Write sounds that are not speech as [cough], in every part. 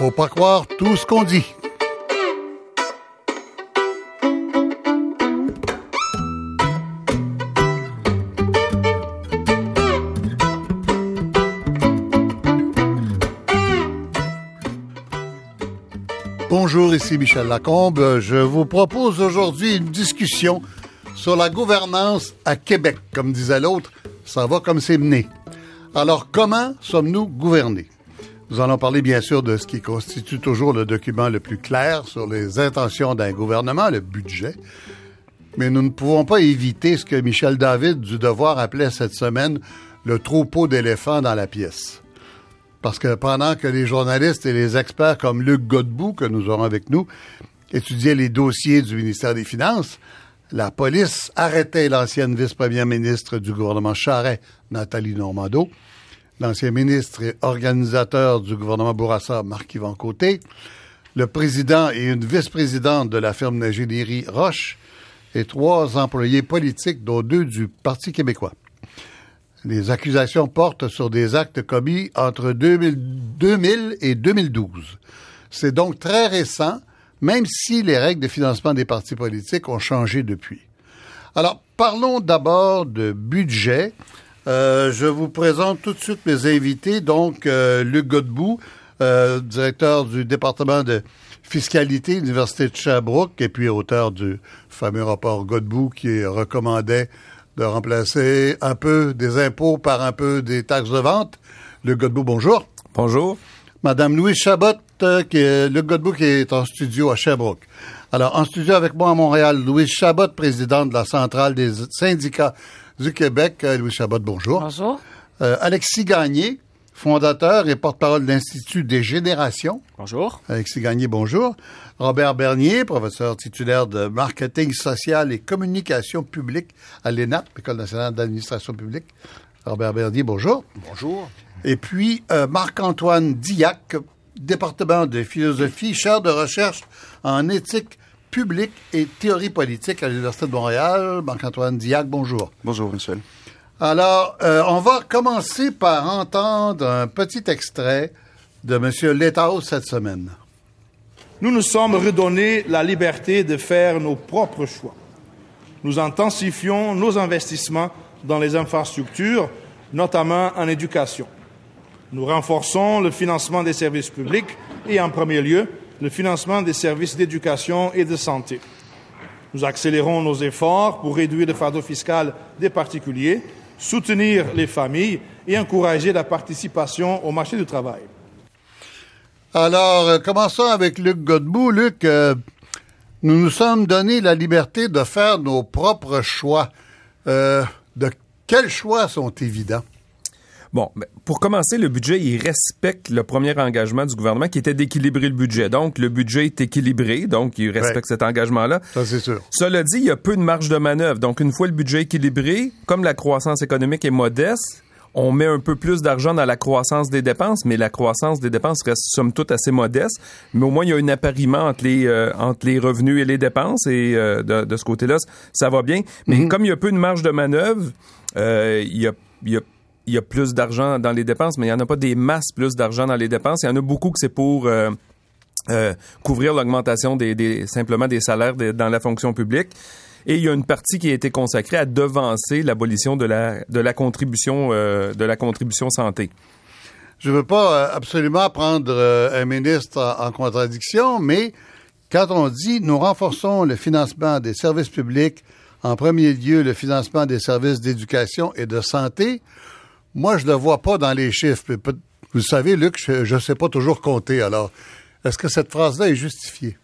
Faut pas croire tout ce qu'on dit. Bonjour, ici Michel Lacombe. Je vous propose aujourd'hui une discussion sur la gouvernance à Québec. Comme disait l'autre, ça va comme c'est mené. Alors, comment sommes-nous gouvernés? Nous allons parler bien sûr de ce qui constitue toujours le document le plus clair sur les intentions d'un gouvernement, le budget. Mais nous ne pouvons pas éviter ce que Michel David du Devoir appelait cette semaine le troupeau d'éléphants dans la pièce. Parce que pendant que les journalistes et les experts comme Luc Godbout, que nous aurons avec nous, étudiaient les dossiers du ministère des Finances, la police arrêtait l'ancienne vice-première ministre du gouvernement Charret, Nathalie Normando, l'ancien ministre et organisateur du gouvernement Bourassa, Marc-Yvan Côté, le président et une vice-présidente de la firme d'ingénierie Roche, et trois employés politiques, dont deux du Parti québécois. Les accusations portent sur des actes commis entre 2000, et 2012. C'est donc très récent, même si les règles de financement des partis politiques ont changé depuis. Alors, parlons d'abord de budget. Euh, je vous présente tout de suite mes invités. Donc, euh, Luc Godbout, euh, directeur du département de fiscalité de l'Université de Sherbrooke et puis auteur du fameux rapport Godbout qui recommandait de remplacer un peu des impôts par un peu des taxes de vente. Luc Godbout, bonjour. Bonjour. Madame Louise Chabot, euh, qui est, Luc Godbout qui est en studio à Sherbrooke. Alors, en studio avec moi à Montréal, Louise Chabot, présidente de la Centrale des syndicats du Québec. Euh, Louise Chabot, bonjour. Bonjour. Euh, Alexis Gagné, fondateur et porte-parole de l'Institut des générations. Bonjour. Alexis Gagné, bonjour. Robert Bernier, professeur titulaire de marketing social et communication publique à l'ENAP, École nationale d'administration publique. Robert Bernier, bonjour. Bonjour. Et puis euh, Marc-Antoine Diac, département de philosophie, chaire de recherche en éthique publique et théorie politique à l'Université de Montréal. Marc-Antoine Diac, bonjour. Bonjour, Michel. Alors, euh, on va commencer par entendre un petit extrait de M. Letao cette semaine. Nous nous sommes redonnés la liberté de faire nos propres choix. Nous intensifions nos investissements dans les infrastructures, notamment en éducation. Nous renforçons le financement des services publics et, en premier lieu, le financement des services d'éducation et de santé. Nous accélérons nos efforts pour réduire le fardeau fiscal des particuliers, soutenir les familles et encourager la participation au marché du travail. Alors, euh, commençons avec Luc Godbout. Luc, euh, nous nous sommes donné la liberté de faire nos propres choix. Euh, de quels choix sont évidents? Bon, ben, pour commencer, le budget, il respecte le premier engagement du gouvernement qui était d'équilibrer le budget. Donc, le budget est équilibré, donc il respecte cet engagement-là. Ça, c'est sûr. Cela dit, il y a peu de marge de manœuvre. Donc, une fois le budget équilibré, comme la croissance économique est modeste, on met un peu plus d'argent dans la croissance des dépenses, mais la croissance des dépenses reste somme toute assez modeste. Mais au moins, il y a un appariement entre les, euh, entre les revenus et les dépenses, et euh, de, de, ce côté-là, ça va bien. Mais mm -hmm. comme il y a peu de marge de manœuvre, euh, il y a, il y a il y a plus d'argent dans les dépenses, mais il n'y en a pas des masses plus d'argent dans les dépenses. Il y en a beaucoup que c'est pour euh, euh, couvrir l'augmentation des, simplement des salaires dans la fonction publique. Et il y a une partie qui a été consacrée à devancer l'abolition de la, de la contribution euh, de la contribution santé. Je veux pas absolument prendre un ministre en contradiction, mais quand on dit nous renforçons le financement des services publics, en premier lieu le financement des services d'éducation et de santé, moi, je ne le vois pas dans les chiffres. Vous savez, Luc, je ne sais pas toujours compter. Alors, est-ce que cette phrase-là est justifiée?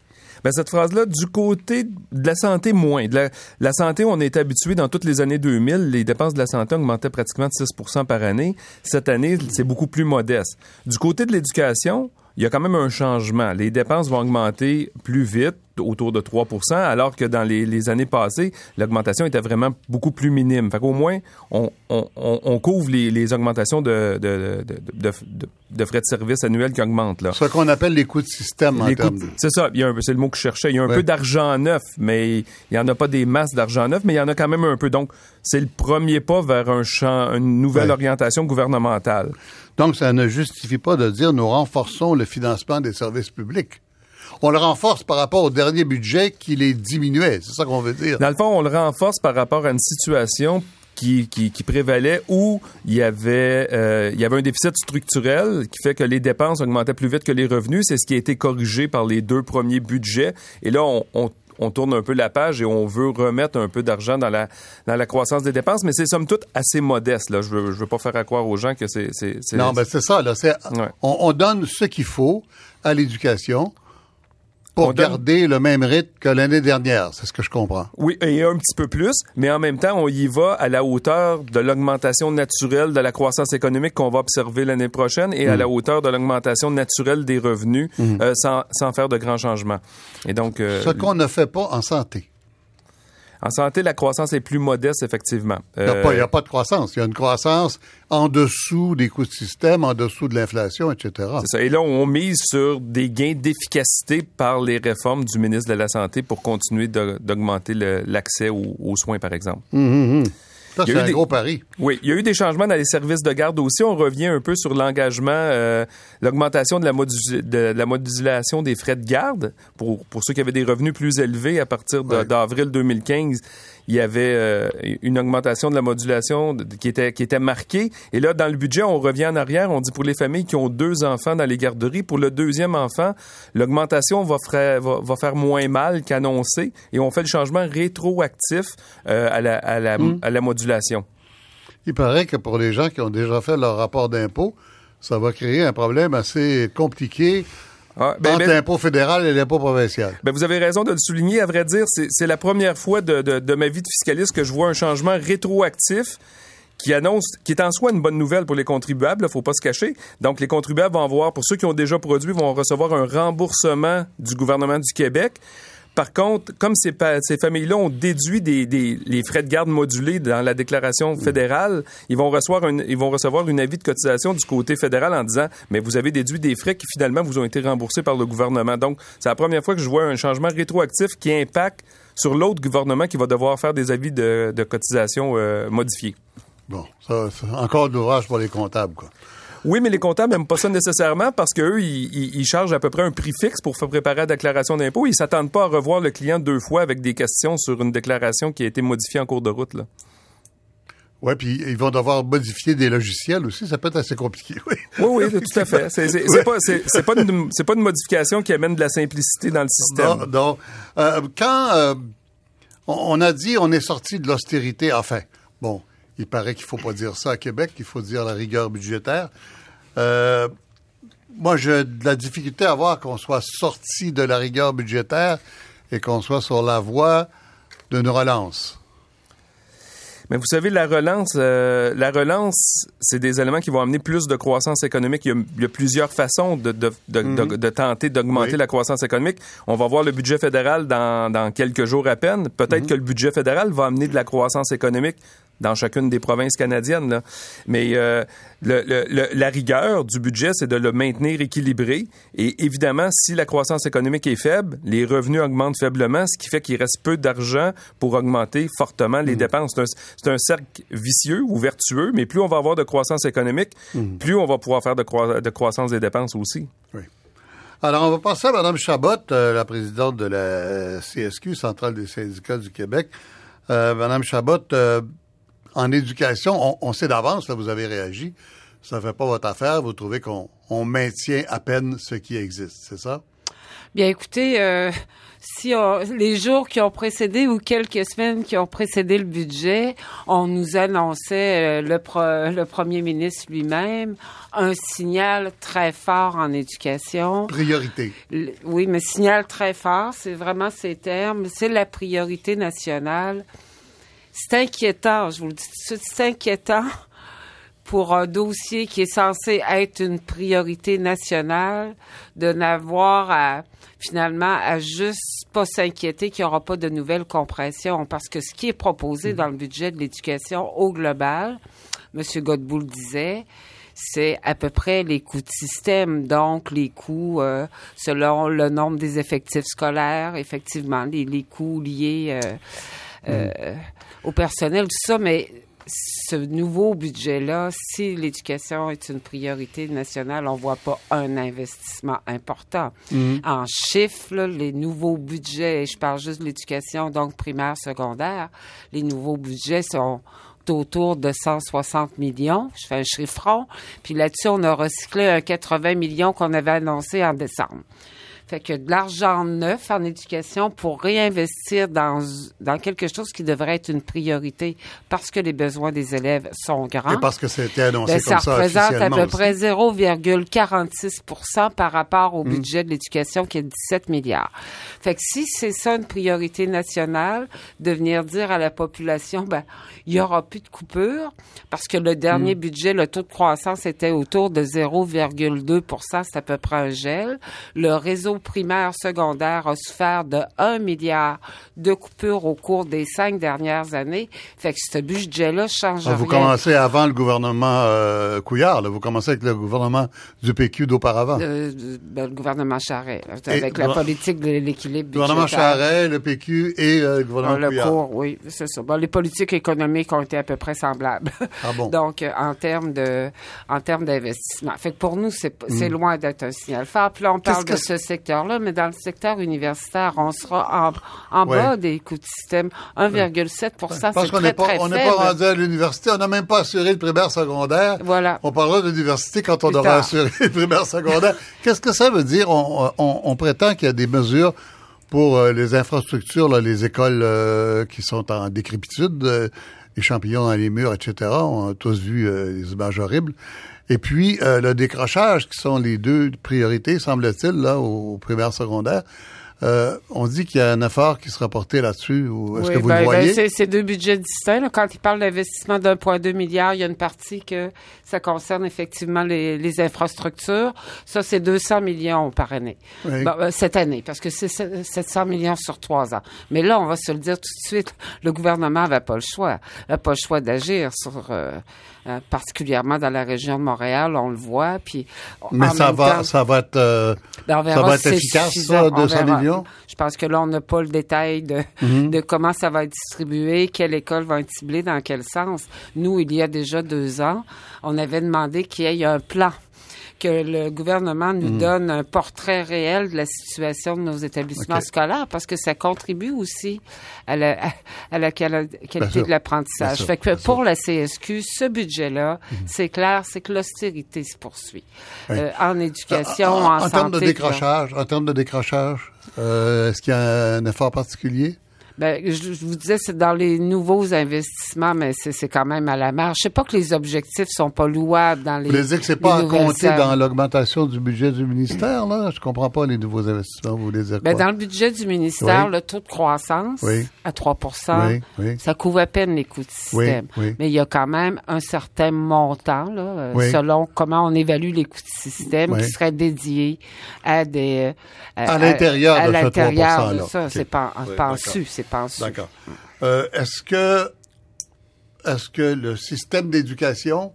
Ben, cette phrase-là, du côté de la santé, moins. La, santé, on est habitué dans toutes les années 2000, les dépenses de la santé augmentaient pratiquement de 6% par année. Cette année, c'est beaucoup plus modeste. Du côté de l'éducation, il y a quand même un changement. Les dépenses vont augmenter plus vite, autour de 3% alors que dans les, les années passées, l'augmentation était vraiment beaucoup plus minime. Fait qu'au moins, on, on, on couvre les, les augmentations de, de, de, de, de frais de service annuels qui augmentent. Là. Ce qu'on appelle les coûts de système en termes de... C'est ça, c'est le mot que je cherchais. Il y a un ouais. peu d'argent neuf, mais il n'y en a pas des masses d'argent neuf, mais il y en a quand même un peu. Donc, c'est le premier pas vers un champ, une nouvelle ouais. orientation gouvernementale. Donc, ça ne justifie pas de dire nous renforçons le financement des services publics. On le renforce par rapport au dernier budget qui les diminuait. C'est ça qu'on veut dire. Dans le fond, on le renforce par rapport à une situation qui, qui, qui, prévalait où il y avait euh, il y avait un déficit structurel qui fait que les dépenses augmentaient plus vite que les revenus. C'est ce qui a été corrigé par les deux premiers budgets. Et là, on, on on tourne un peu la page et on veut remettre un peu d'argent dans la dans la croissance des dépenses, mais c'est somme toute assez modeste. Là, je veux je veux pas faire à croire aux gens que c'est non, mais c'est ça là. C'est Ouais. on, on donne ce qu'il faut à l'éducation pour donne- garder le même rythme que l'année dernière. C'est ce que je comprends. Oui, et un petit peu plus, mais en même temps, on y va à la hauteur de l'augmentation naturelle de la croissance économique qu'on va observer l'année prochaine et à la hauteur de l'augmentation naturelle des revenus euh, sans, sans faire de grands changements. Et donc, euh, Ce qu'on ne fait pas en santé. En santé, la croissance est plus modeste, effectivement. Il n'y a, pas- a de croissance. Il y a une croissance en dessous des coûts de système, en dessous de l'inflation, etc. c'est ça. Et là, on mise sur des gains d'efficacité par les réformes du ministre de la Santé pour continuer d'augmenter l'accès aux, aux soins, par exemple. Ça, Il y a c'est eu un des- gros pari. Oui, il y a eu des changements dans les services de garde aussi. On revient un peu sur l'engagement, euh, l'augmentation de, la modu- de la modulation des frais de garde pour, pour ceux qui avaient des revenus plus élevés à partir d'avril 2015. Il y avait euh, une augmentation de la modulation de- qui était qui était marquée. Et là, dans le budget, on revient en arrière. On dit pour les familles qui ont deux enfants dans les garderies, pour le deuxième enfant, l'augmentation va, fra- va, va faire moins mal qu'annoncé. Et on fait le changement rétroactif euh, à, la, à, la, à la modulation. Il paraît que pour les gens qui ont déjà fait leur rapport d'impôt, ça va créer un problème assez compliqué Ah, ben, entre ben- l'impôt fédéral et l'impôt provincial. Ben, vous avez raison de le souligner. À vrai dire, c'est c'est la première fois de, de- de ma vie de fiscaliste que je vois un changement rétroactif qui annonce, qui est en soi une bonne nouvelle pour les contribuables, il faut pas se cacher. Donc, les contribuables vont avoir, pour ceux qui ont déjà produit, vont recevoir un remboursement du gouvernement du Québec. Par contre, comme ces, familles-là ont déduit des, des- les frais de garde modulés dans la déclaration fédérale, ils vont recevoir une, ils vont recevoir une avis de cotisation du côté fédéral en disant, mais vous avez déduit des frais qui finalement vous ont été remboursés par le gouvernement. Donc, c'est la première fois que je vois un changement rétroactif qui impacte sur l'autre gouvernement qui va devoir faire des avis de, de cotisation euh, modifiés. Bon, ça, encore de l'ouvrage pour les comptables, quoi. Oui, mais les comptables n'aiment pas ça nécessairement parce qu'eux, ils, ils, ils chargent à peu près un prix fixe pour faire préparer la déclaration d'impôt. Ils s'attendent pas à revoir le client deux fois avec des questions sur une déclaration qui a été modifiée en cours de route. Là. Ouais, puis ils vont devoir modifier des logiciels aussi. Ça peut être assez compliqué, [laughs] oui. Oui, oui, tout à fait. C'est pas, une- c'est pas une modification qui amène de la simplicité dans le système. Non, non. Euh, quand euh, on, a dit on est sorti de l'austérité, enfin, bon, il paraît qu'il faut pas dire ça à Québec, il faut dire la rigueur budgétaire. Euh, moi, j'ai de la difficulté à voir qu'on soit sorti de la rigueur budgétaire et qu'on soit sur la voie d'une relance. Mais vous savez, la relance, euh, la relance, c'est des éléments qui vont amener plus de croissance économique. Il y a, il y a plusieurs façons de, de, de, de- de tenter d'augmenter Oui. la croissance économique. On va voir le budget fédéral dans, dans quelques jours à peine. Peut-être que le budget fédéral va amener de la croissance économique dans chacune des provinces canadiennes. Là. Mais euh, le- la rigueur du budget, c'est de le maintenir équilibré. Et évidemment, si la croissance économique est faible, les revenus augmentent faiblement, ce qui fait qu'il reste peu d'argent pour augmenter fortement les dépenses. C'est un, cercle vicieux ou vertueux, mais plus on va avoir de croissance économique, plus on va pouvoir faire de, croi- de croissance des dépenses aussi. Oui. Alors, on va passer à Mme Chabot, euh, la présidente de la CSQ, Centrale des syndicats du Québec. Euh, Mme Chabot, euh, en éducation, on, on sait d'avance, là, vous avez réagi. Ça ne fait pas votre affaire. Vous trouvez qu'on on maintient à peine ce qui existe, c'est ça? Bien, écoutez, euh, si on- les jours qui ont précédé ou quelques semaines qui ont précédé le budget, on nous annonçait euh, le, pro- le premier ministre lui-même un signal très fort en éducation. Priorité. Le- Oui, mais signal très fort, c'est vraiment ces termes. C'est la priorité nationale. C'est inquiétant, je vous le dis tout de suite, c'est inquiétant pour un dossier qui est censé être une priorité nationale de n'avoir à finalement à juste pas s'inquiéter qu'il n'y aura pas de nouvelles compressions parce que ce qui est proposé dans le budget de l'éducation au global, M. Godbout le disait, c'est à peu près les coûts de système, donc les coûts euh, selon le nombre des effectifs scolaires, effectivement, les, les coûts liés euh, euh, au personnel, tout ça, mais ce nouveau budget-là, si l'éducation est une priorité nationale, on voit pas un investissement important. Mhm. En chiffres, là, les nouveaux budgets, et je parle juste de l'éducation, donc primaire, secondaire, les nouveaux budgets sont autour de 160 millions. Je fais un chiffron. Puis là-dessus, on a recyclé un 80 millions qu'on avait annoncé en décembre. Fait que de l'argent neuf en éducation pour réinvestir dans, dans quelque chose qui devrait être une priorité parce que les besoins des élèves sont grands. Et parce que c'était annoncé Ben, comme ça ça représente à peu près 0,46 par rapport au budget de l'éducation qui est de 17 milliards. Fait que si c'est ça une priorité nationale, de venir dire à la population, ben, il y aura plus de coupure parce que le dernier Mm. budget, le taux de croissance était autour de 0,2% c'est à peu près un gel. Le réseau primaire secondaire a souffert de 1 milliard de coupures au cours des cinq dernières années. Fait que ce budget-là change Ah, vous rien. commencez avant le gouvernement euh, Couillard, là. vous commencez avec le gouvernement du PQ d'auparavant. Euh, ben, le gouvernement Charest, là, Et avec la politique de l'équilibre Le gouvernement budgétaire. Charest, le PQ et euh, le gouvernement Ah, le Couillard. cours, oui, c'est ça. Bon, les politiques économiques ont été à peu près semblables. Ah bon? [laughs] Donc, euh, en termes de, en termes d'investissement. Fait que pour nous, c'est, c'est loin d'être un signal fort. Puis là, on parle Hmm. De ce secteur-là, mais dans le secteur universitaire, on sera en, en Ouais. bas des coûts de système. 1,7 Parce c'est très, pas, très on n'est pas rendu à l'université, on n'a même pas assuré le primaire secondaire. Voilà. On parlera de l'université quand on Plus aura tard. assuré le primaire secondaire. [laughs] Qu'est-ce que ça veut dire? On, on- on prétend qu'il y a des mesures pour euh, les infrastructures, là, les écoles euh, qui sont en décrépitude, euh, les champignons dans les murs, etc. On a tous vu euh, les images horribles. Et puis, euh, le décrochage, qui sont les deux priorités, semble-t-il, là, au, au primaire secondaire. Euh, on dit qu'il y a un effort qui sera porté là-dessus. ou Est-ce Oui, que vous ben, le ben, voyez? c'est, c'est deux budgets distincts. là. Quand il parle d'investissement d'1,2 milliard, il y a une partie que ça concerne effectivement les, les infrastructures. Ça, c'est 200 millions par année. Oui. Bon, euh, cette année, parce que c'est se- 700 millions sur trois ans. Mais là, on va se le dire tout de suite, le gouvernement n'avait pas le choix. Il n'a pas le choix d'agir sur... euh, euh, particulièrement dans la région de Montréal, on le voit. Puis, Mais ça va, temps- ça va être, ben, ça va être efficace, ça, On 200 verra. Millions? Je pense que là, on n'a pas le détail de, Mhm. de comment ça va être distribué, quelle école va être ciblée, dans quel sens. Nous, il y a déjà deux ans, on avait demandé qu'il y ait un plan que le gouvernement nous Mhm. donne un portrait réel de la situation de nos établissements scolaires parce que ça contribue aussi à la, à, à la quali- Bien qualité de l'apprentissage. Fait que pour la CSQ, ce budget-là, c'est clair, c'est que l'austérité se poursuit. Oui. Euh, en éducation, en, en, en termes de santé, décrochage, en termes de décrochage, euh, est-ce qu'il y a un effort particulier? Ben, je, je vous disais, c'est dans les nouveaux investissements, mais c'est c'est quand même à la marge. Je sais pas que les objectifs sont pas louables dans les. Vous voulez dire que c'est pas à compter dans l'augmentation du budget du ministère, là? Je comprends pas les nouveaux investissements, vous voulez dire Ben, quoi? dans le budget du ministère, Oui. le taux de croissance Oui. à 3 Oui, oui. ça couvre à peine les coûts de système. oui. Mais il y a quand même un certain montant, là, Oui. selon comment on évalue les coûts de système, Oui. qui serait dédié à des... euh, À l'intérieur à de ce l'intérieur 3%, de ça. C'est pas Oui, pensu, d'accord. c'est D'accord. Euh, est-ce que, est-ce que le système d'éducation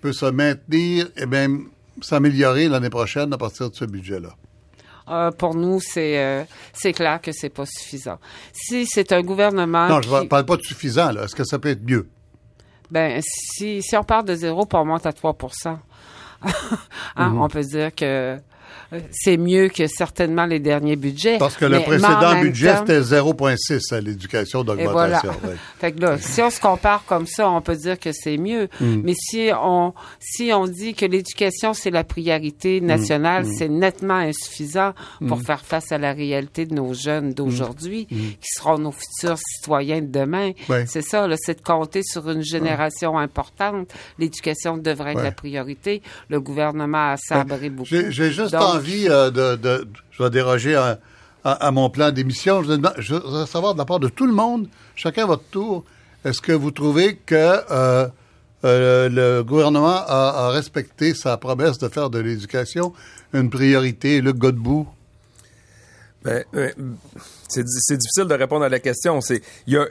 peut se maintenir et même s'améliorer l'année prochaine à partir de ce budget-là? Euh, pour nous, c'est euh, c'est clair que c'est pas suffisant. Si c'est un gouvernement non, je ne parle pas de suffisant, là. Est-ce que ça peut être mieux? Ben, si, si on part de zéro puis on monte à 3 [laughs] hein, Mhm. on peut dire que c'est mieux que certainement les derniers budgets. Parce que le précédent budget, c'était 0,6 à l'éducation voilà. d'augmentation. ouais. [laughs] Fait que là, si on se compare comme ça, on peut dire que c'est mieux. Mm. Mais si on si on dit que l'éducation c'est la priorité Mm. nationale, c'est nettement insuffisant pour faire face à la réalité de nos jeunes d'aujourd'hui, qui seront nos futurs citoyens de demain. Mm. Ouais. C'est ça, c'est de compter sur une génération importante. L'éducation devrait être la priorité. Le gouvernement a sabré beaucoup. J'ai j'ai juste Donc, envie euh, de, de- Je vais déroger à, à- à mon plan d'émission. Je, veux je voudrais savoir de la part de tout le monde, chacun à votre tour, est-ce que vous trouvez que euh, euh, le gouvernement a, a respecté sa promesse de faire de l'éducation une priorité? Luc Godbout? Ben, euh, c'est difficile de répondre à la question. C'est il y a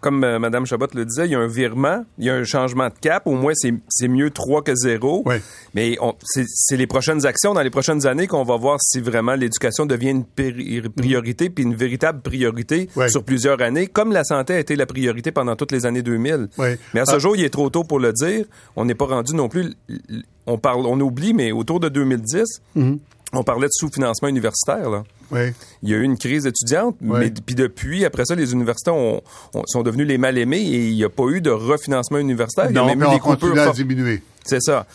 comme euh, Mme Chabot le disait, il y a un virement, il y a un changement de cap. Au moins, c'est mieux 3 que 0. Oui. Mais c'est les prochaines actions dans les prochaines années qu'on va voir si vraiment l'éducation devient une priorité, puis une véritable priorité sur plusieurs années, comme la santé a été la priorité pendant toutes les années 2000. Oui. Mais à ce ah. jour, il est trop tôt pour le dire. On n'est pas rendu non plus... On, parle, on oublie, mais autour de 2010, mm-hmm. On parlait de sous-financement universitaire. Là. Oui. Il y a eu une crise étudiante, mais puis depuis, après ça, les universités ont, sont devenus les mal-aimés et il n'y a pas eu de refinancement universitaire. Non, il y a même mais eu des à diminuer. C'est ça.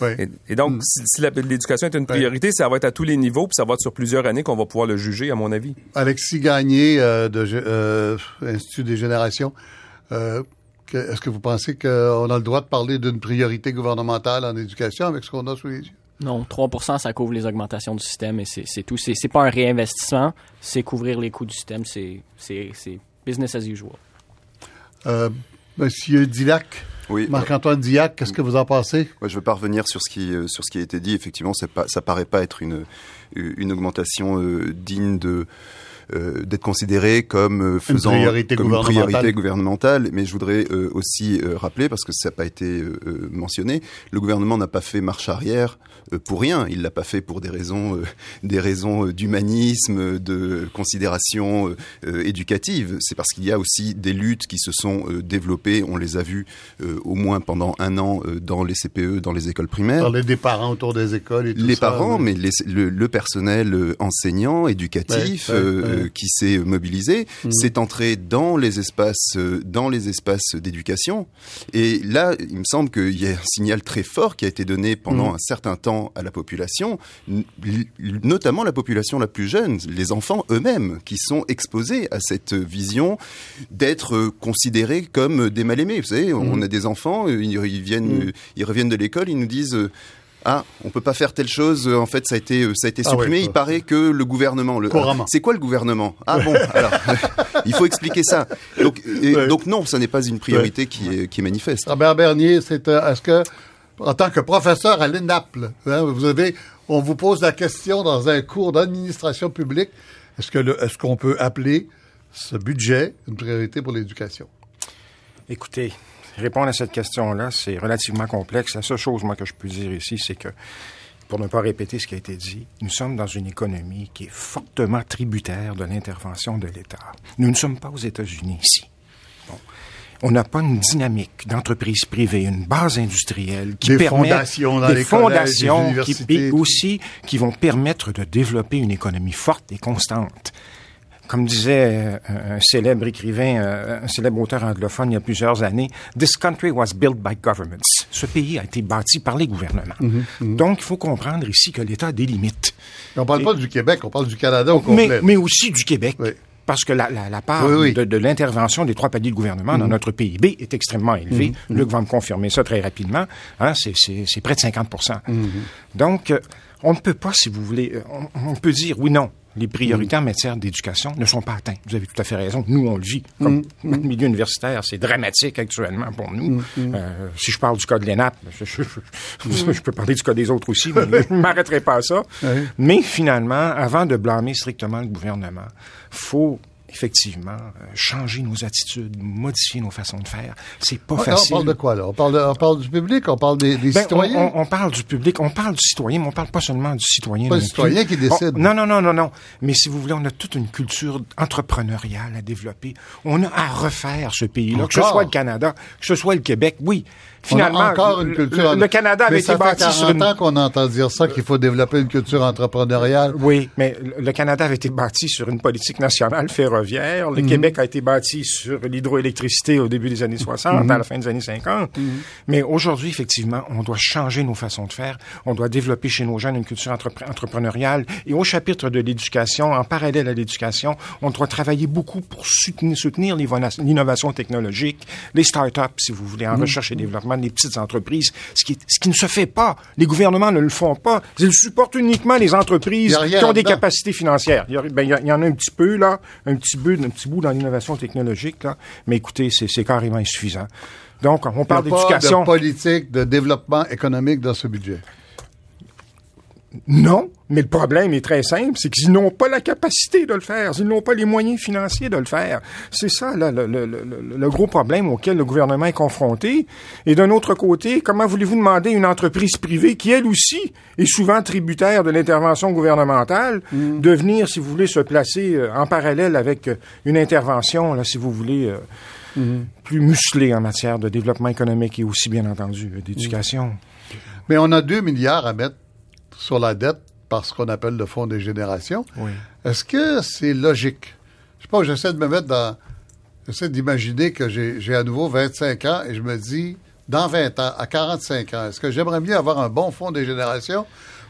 Et, donc, mm. si, l'éducation est une priorité, ça va être à tous les niveaux, puis ça va être sur plusieurs années qu'on va pouvoir le juger, à mon avis. Alexis Gagné, euh, de euh, Institut des générations, euh, est-ce que vous pensez qu'on a le droit de parler d'une priorité gouvernementale en éducation avec ce qu'on a sous les yeux? Non, 3% ça couvre les augmentations du système et c'est tout. C'est pas un réinvestissement, c'est couvrir les coûts du système. C'est business as usual. Euh, Monsieur Dillac, oui, Marc-Antoine Dillac, qu'est-ce que vous en pensez? Je ne veux pas revenir sur ce qui euh, sur ce qui a été dit. Effectivement, ça ne paraît pas être une une augmentation euh, digne de euh, d'être considéré comme euh, faisant une priorité, comme gouvernementale. Une priorité gouvernementale. Mais je voudrais euh, aussi rappeler, parce que ça n'a pas été mentionné, le gouvernement n'a pas fait marche arrière pour rien. Il l'a pas fait pour des raisons, des raisons d'humanisme, de considération éducative. C'est parce qu'il y a aussi des luttes qui se sont développées. On les a vues au moins pendant un an dans les CPE, dans les écoles primaires. Parler des parents autour des écoles et tout Les parents, mais le, personnel enseignant, éducatif, euh, qui s'est mobilisé, mmh. c'est entré dans les espaces, euh, dans les espaces d'éducation. Et là, il me semble qu'il y a un signal très fort qui a été donné pendant mmh. un certain temps à la population, notamment la population la plus jeune, les enfants eux-mêmes, qui sont exposés à cette vision d'être considérés comme des mal-aimés. Vous savez, on mmh. a des enfants, ils, viennent, ils reviennent de l'école, ils nous disent ah, on peut pas faire telle chose. En fait, ça a été, ça a été ah supprimé. il paraît que le gouvernement. Le, c'est quoi le gouvernement? Ah bon, alors [laughs] il faut expliquer ça. Donc, donc non, ça n'est pas une priorité qui est, qui est manifeste. Robert Bernier, c'est euh, est-ce que en tant que professeur à l'ENAPL, hein, vous avez, on vous pose la question dans un cours d'administration publique. Est-ce que est-ce qu'on peut appeler ce budget une priorité pour l'éducation? Écoutez, répondre à cette question-là, c'est relativement complexe. La seule chose, moi, que je peux dire ici, c'est que, pour ne pas répéter ce qui a été dit, nous sommes dans une économie qui est fortement tributaire de l'intervention de l'État. Nous ne sommes pas aux États-Unis ici. On n'a pas une dynamique d'entreprise privée, une base industrielle qui des permet fondations dans des les fondations qui aussi qui vont permettre de développer une économie forte et constante comme disait euh, un célèbre écrivain, euh, un célèbre auteur anglophone il y a plusieurs années, This country was built by governments. Ce pays a été bâti par les gouvernements. Mhm, mhm. Donc, il faut comprendre ici que l'État a des limites. On ne parle pas du Québec, on parle du Canada au complet. Mais, aussi du Québec. Parce que la, part de, l'intervention des trois paliers de gouvernement dans mhm. notre PIB est extrêmement élevée. Luc va me confirmer ça très rapidement. Hein, c'est près de 50 Donc, euh, on ne peut pas, si vous voulez, on peut dire oui, non les priorités en matière d'éducation ne sont pas atteintes. Vous avez tout à fait raison. Nous, on le vit. Comme mm, [laughs] mm. milieu universitaire, c'est dramatique actuellement pour nous. Mm, euh, si je parle du cas de l'ENAP, [laughs] je, peux parler du cas des autres aussi, mais [laughs] je ne m'arrêterai pas à ça. Mais finalement, avant de blâmer strictement le gouvernement, faut effectivement, euh, changer nos attitudes, modifier nos façons de faire. C'est pas facile. On parle de quoi, là? On parle, on parle du public, on parle des, des ben, citoyens? On, parle du public, on parle du citoyen, mais on parle pas seulement du citoyen. Pas le citoyen qui décide. non, non, non, non, non. Mais si vous voulez, on a toute une culture entrepreneuriale à développer. On a à refaire ce pays-là, que ce soit le Canada, que ce soit le Québec. Oui, finalement, encore une culture. Le, Canada avait été bâti sur une... ans qu'on entend dire ça, qu'il faut développer une culture entrepreneuriale? Oui, mais le Canada avait été bâti sur une politique nationale ferroviaire. Le mhm. Québec a été bâti sur l'hydroélectricité au début des années [laughs] 60, mhm. à la fin des années 50. Mhm. Mais aujourd'hui, effectivement, on doit changer nos façons de faire. On doit développer chez nos jeunes une culture entrepreneuriale. Et au chapitre de l'éducation, en parallèle à l'éducation, on doit travailler beaucoup pour soutenir, soutenir l'innovation technologique, les start-up, si vous voulez, en recherche et développement des petites entreprises, ce qui, ce qui ne se fait pas. Les gouvernements ne le font pas. Ils supportent uniquement les entreprises qui ont des capacités financières. Il y, ben, il y, en a un petit peu, là, un petit bout, un petit bout dans l'innovation technologique, là, mais écoutez, c'est carrément insuffisant. Donc, on parle d'éducation. de politique de développement économique dans ce budget. Non, Mais le problème est très simple, c'est qu'ils n'ont pas la capacité de le faire, ils n'ont pas les moyens financiers de le faire. C'est ça là, le, le, le, le, gros problème auquel le gouvernement est confronté. Et d'un autre côté, comment voulez-vous demander à une entreprise privée qui, elle aussi, est souvent tributaire de l'intervention gouvernementale, mm. de venir, si vous voulez, se placer euh, en parallèle avec euh, une intervention, là, si vous voulez, euh, mm-hmm. plus musclée en matière de développement économique et aussi, bien entendu, d'éducation? Mais on a deux milliards à mettre sur la dette par ce qu'on appelle le fonds des générations. Est-ce que c'est logique? Je sais pas, j'essaie de me mettre dans... J'essaie d'imaginer que j'ai à nouveau 25 ans et je me dis, dans 20 ans, à 45 ans, est-ce que j'aimerais mieux avoir un bon fonds des générations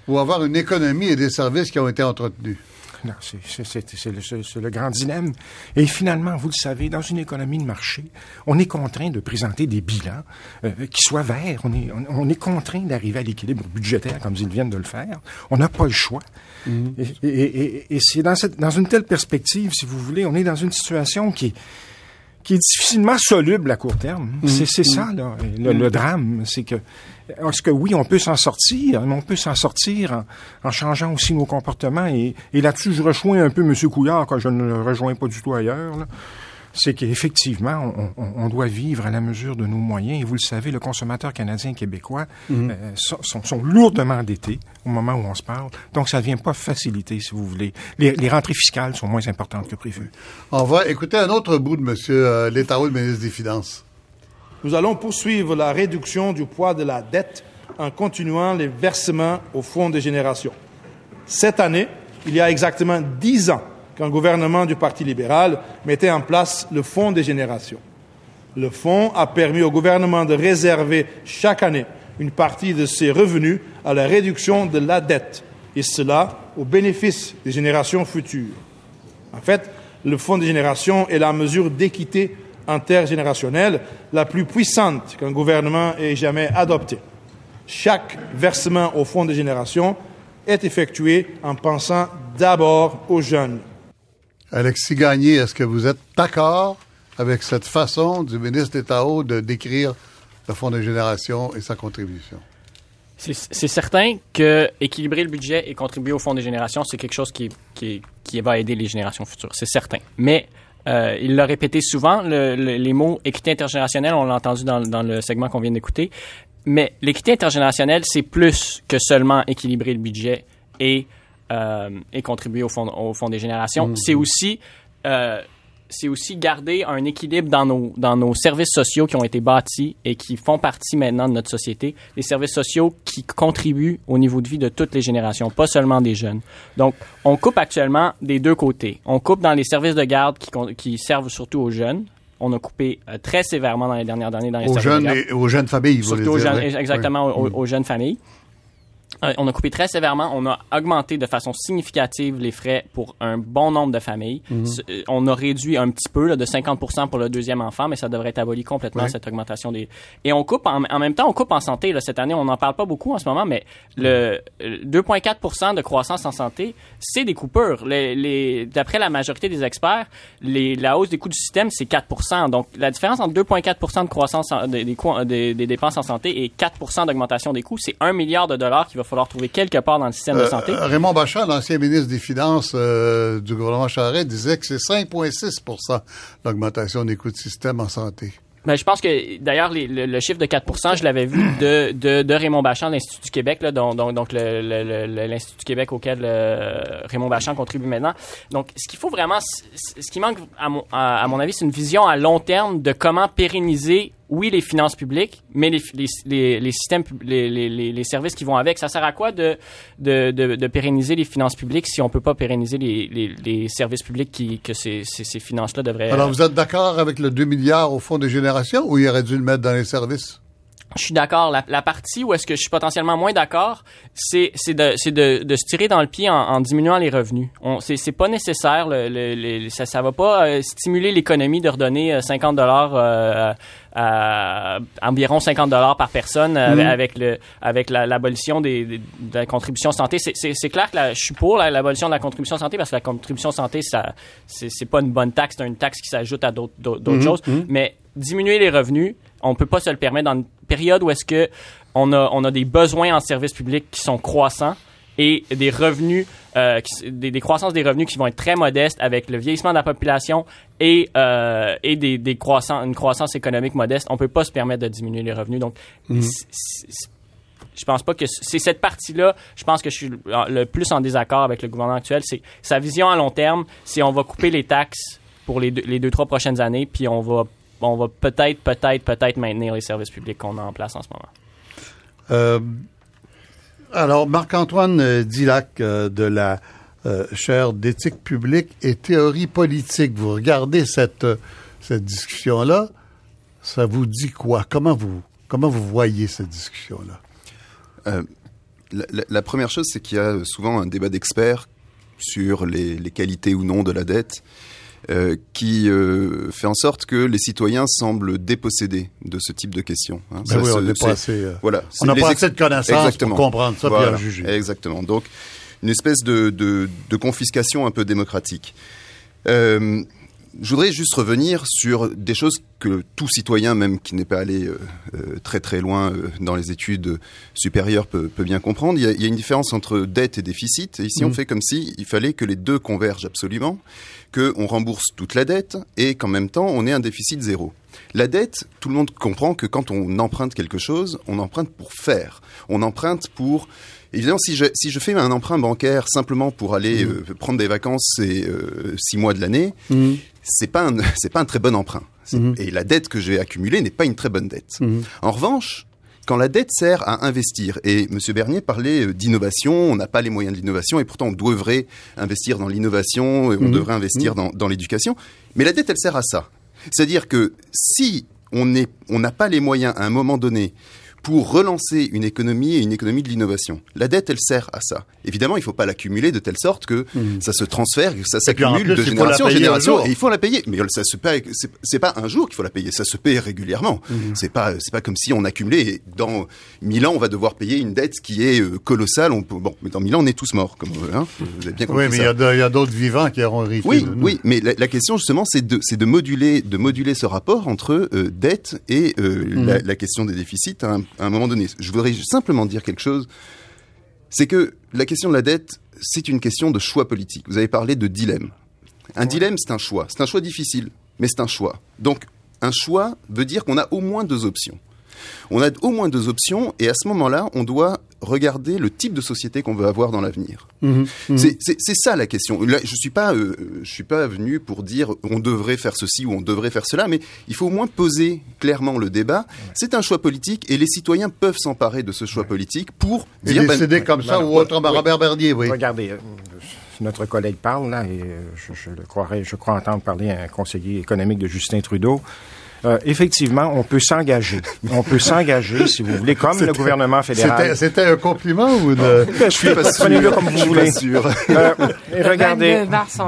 ou avoir une économie et des services qui ont été entretenus? Non, c'est le, le, grand dilemme. Et finalement, vous le savez, dans une économie de marché, on est contraint de présenter des bilans euh, qui soient verts. On est, on, est contraint d'arriver à l'équilibre budgétaire comme ils viennent de le faire. On n'a pas le choix. Mm-hmm. Et, et, et, c'est dans, cette, dans une telle perspective, si vous voulez, on est dans une situation qui est qui est difficilement soluble à court terme. Mm-hmm. C'est ça, là, le, le drame. C'est que est-ce que oui, on peut s'en sortir, mais on peut s'en sortir en, changeant aussi nos comportements. Et, là-dessus, je rejoins un peu M. Couillard, quand je ne le rejoins pas du tout ailleurs. C'est qu'effectivement, on, doit vivre à la mesure de nos moyens. Et vous le savez, le consommateur canadien et québécois mhm. euh, sont, lourdement endettés au moment où on se parle. Donc, ça ne vient pas faciliter, si vous voulez. Les, rentrées fiscales sont moins importantes que prévu. On va écouter un autre bout de M. Euh, le ministre des Finances nous allons poursuivre la réduction du poids de la dette en continuant les versements au Fonds de génération. Cette année, il y a exactement dix ans qu'un gouvernement du Parti libéral mettait en place le Fonds de génération. Le fonds a permis au gouvernement de réserver chaque année une partie de ses revenus à la réduction de la dette, et cela au bénéfice des générations futures. En fait, le Fonds de génération est la mesure d'équité intergénérationnelle la plus puissante qu'un gouvernement ait jamais adoptée. Chaque versement au fonds de génération est effectué en pensant d'abord aux jeunes. Alexis Gagné, est-ce que vous êtes d'accord avec cette façon du ministre d'État de décrire le fonds de génération et sa contribution? C'est certain que équilibrer le budget et contribuer au fonds de génération, c'est quelque chose qui, va aider les générations futures. C'est certain. Mais euh, il l'a répété souvent, les mots équité intergénérationnelle, on l'a entendu dans, le segment qu'on vient d'écouter. Mais l'équité intergénérationnelle, c'est plus que seulement équilibrer le budget et, et contribuer au fond, au fond des générations. Mmh. C'est aussi euh, c'est aussi garder un équilibre dans nos, dans nos services sociaux qui ont été bâtis et qui font partie maintenant de notre société. Les services sociaux qui contribuent au niveau de vie de toutes les générations, pas seulement des jeunes. Donc, on coupe actuellement des deux côtés. On coupe dans les services de garde qui, qui servent surtout aux jeunes, on a coupé euh, très sévèrement dans les dernières années dans les aux jeunes, aux jeunes familles, vous Surtout aux jeunes, exactement, aux, jeunes familles. Euh, on a coupé très sévèrement. On a augmenté de façon significative les frais pour un bon nombre de familles. Mhm. Euh, on a réduit un petit peu là, de 50 pour le deuxième enfant, mais ça devrait être aboli complètement cette augmentation des. Et on coupe en, même temps, on coupe en santé. Là, cette année, on n'en parle pas beaucoup en ce moment, mais le 2,4 de croissance en santé, c'est des coupures. Les, les, D'après la majorité des experts, les, la hausse des coûts du système, c'est 4 Donc la différence entre 2,4% de croissance des, des, des, dépenses en santé et 4% d'augmentation des coûts, c'est 1 milliard de dollars qui va falloir trouver quelque part dans le système de euh, santé. Raymond Bachand, l'ancien ministre des Finances euh, du gouvernement Charest, disait que c'est 5,6% l'augmentation des coûts de système en santé. Ben, je pense que d'ailleurs le, chiffre de 4% je l'avais vu [clears throat] de, de, Raymond Bachand de l'Institut du Québec, là, donc, donc l'Institut du Québec auquel euh, Raymond Bachand contribue maintenant. Donc, ce qu'il faut vraiment, ce qui manque, à mon, à mon avis, c'est une vision à long terme de comment pérenniser oui, les finances publiques, mais les, les, les, systèmes, les, les, services qui vont avec. Ça sert à quoi de, de, de, pérenniser les finances publiques si on ne peut pas pérenniser les, services publics qui, que ces, ces, ces finances-là devraient... Alors, vous êtes d'accord avec le 2 milliards au Fonds des générations ou il aurait dû le mettre dans les services? Je suis d'accord. La, la, partie où est-ce que je suis potentiellement moins d'accord, c'est de, de, de, se tirer dans le pied en, en diminuant les revenus. C'est pas nécessaire. Le, le, ça, ça va pas euh, stimuler l'économie de redonner 50 euh, dollars euh, à environ 50 dollars par personne mm-hmm. avec le avec l'abolition des, de la contribution santé. C'est clair que je suis pour l'abolition de la contribution santé parce que la contribution santé, ça c'est pas une bonne taxe, c'est une taxe qui s'ajoute à d'autres mm-hmm. choses. Mm-hmm. Mais diminuer les revenus, on peut pas se le permettre dans période où est-ce que on a, on a des besoins en services publics qui sont croissants et des revenus, euh, des, des, croissances des revenus qui vont être très modestes avec le vieillissement de la population et, euh, et des, des croissance, une croissance économique modeste. On peut pas se permettre de diminuer les revenus. Donc, mm je pense pas que c'est cette partie-là, je pense que je suis le plus en désaccord avec le gouvernement actuel. C'est sa vision à long terme, c'est on va couper les taxes pour les deux, les deux trois prochaines années, puis on va, on va peut-être, peut-être, peut-être maintenir les services publics qu'on a en place en ce moment. Euh, alors, Marc-Antoine euh, Dilac euh, de la chaire d'éthique publique et théorie politique, vous regardez cette, cette discussion-là, ça vous dit quoi? Comment vous, comment vous voyez cette discussion-là? Euh, la, première chose, c'est qu'il y a souvent un débat d'experts sur les, qualités ou non de la dette. Euh, qui euh, fait en sorte que les citoyens semblent dépossédés de ce type de questions. Hein. Ben oui, on n'a pas assez, voilà, on n'a pas assez de connaissances pour comprendre ça voilà, juger. Exactement. Donc, une espèce de, de, de confiscation un peu démocratique. Euh, je voudrais juste revenir sur des choses que tout citoyen, même qui n'est pas allé euh, très très loin euh, dans les études supérieures, peut, bien comprendre. Il y, a, une différence entre dette et déficit. Et ici, on mm. fait comme si il fallait que les deux convergent absolument, qu'on rembourse toute la dette et qu'en même temps, on ait un déficit zéro. La dette, tout le monde comprend que quand on emprunte quelque chose, on emprunte pour faire. On emprunte pour Évidemment, si je, si je fais un emprunt bancaire simplement pour aller mm. prendre des vacances et six mois de l'année, mm c'est pas un, [laughs] c'est pas un très bon emprunt. Mhm. Et la dette que j'ai accumulée n'est pas une très bonne dette. Mhm. En revanche, quand la dette sert à investir, et M. Bernier parlait euh, d'innovation, on n'a pas les moyens de l'innovation, et pourtant on devrait investir dans l'innovation, on mhm. devrait investir dans, dans l'éducation, mais la dette, elle sert à ça. C'est-à-dire que si on n'a on pas les moyens à un moment donné pour relancer une économie et une économie de l'innovation. La dette, elle sert à ça. Évidemment, il ne faut pas l'accumuler de telle sorte que mmh. ça se transfère, que ça s'accumule de génération en génération. Et il faut la payer. Mais ça se paye. C'est pas un jour qu'il faut la payer. Ça se paye régulièrement. Mmh. C'est pas, c'est pas comme si on accumulait. Et dans mille ans, on va devoir payer une dette qui est euh, colossale. On peut, bon, mais dans mille ans, on est tous morts, comme hein, vous avez bien compris. Oui, mais il y a d'autres vivants qui auront hérité. Oui, oui. Mais la, question justement, c'est de, moduler, de moduler ce rapport entre euh, dette et euh, mmh. la, la, question des déficits. Hein, à un moment donné. Je voudrais simplement dire quelque chose. C'est que la question de la dette, c'est une question de choix politique. Vous avez parlé de dilemme. Un dilemme, c'est un choix. C'est un choix difficile, mais c'est un choix. Donc, un choix veut dire qu'on a au moins deux options. On a au moins deux options et à ce moment-là, on doit regarder le type de société qu'on veut avoir dans l'avenir. Mhm, mhm. C'est ça la question. Là, je suis pas, euh, je suis pas venu pour dire on devrait faire ceci ou on devrait faire cela, mais il faut au moins poser clairement le débat. C'est un choix politique et les citoyens peuvent s'emparer de ce choix politique pour et dire ben, décider comme ça ou autrement. Robert Bernier, oui. Regardez. Euh, notre collègue parle là, et euh, je, je, le croirais, je crois entendre parler un conseiller économique de Justin Trudeau. Euh, effectivement, on peut s'engager. On peut s'engager, si vous voulez, comme le gouvernement fédéral. C'était un compliment ou de... Je suis pas Prenez-le comme vous voulez. Sûr. Euh, regardez. mars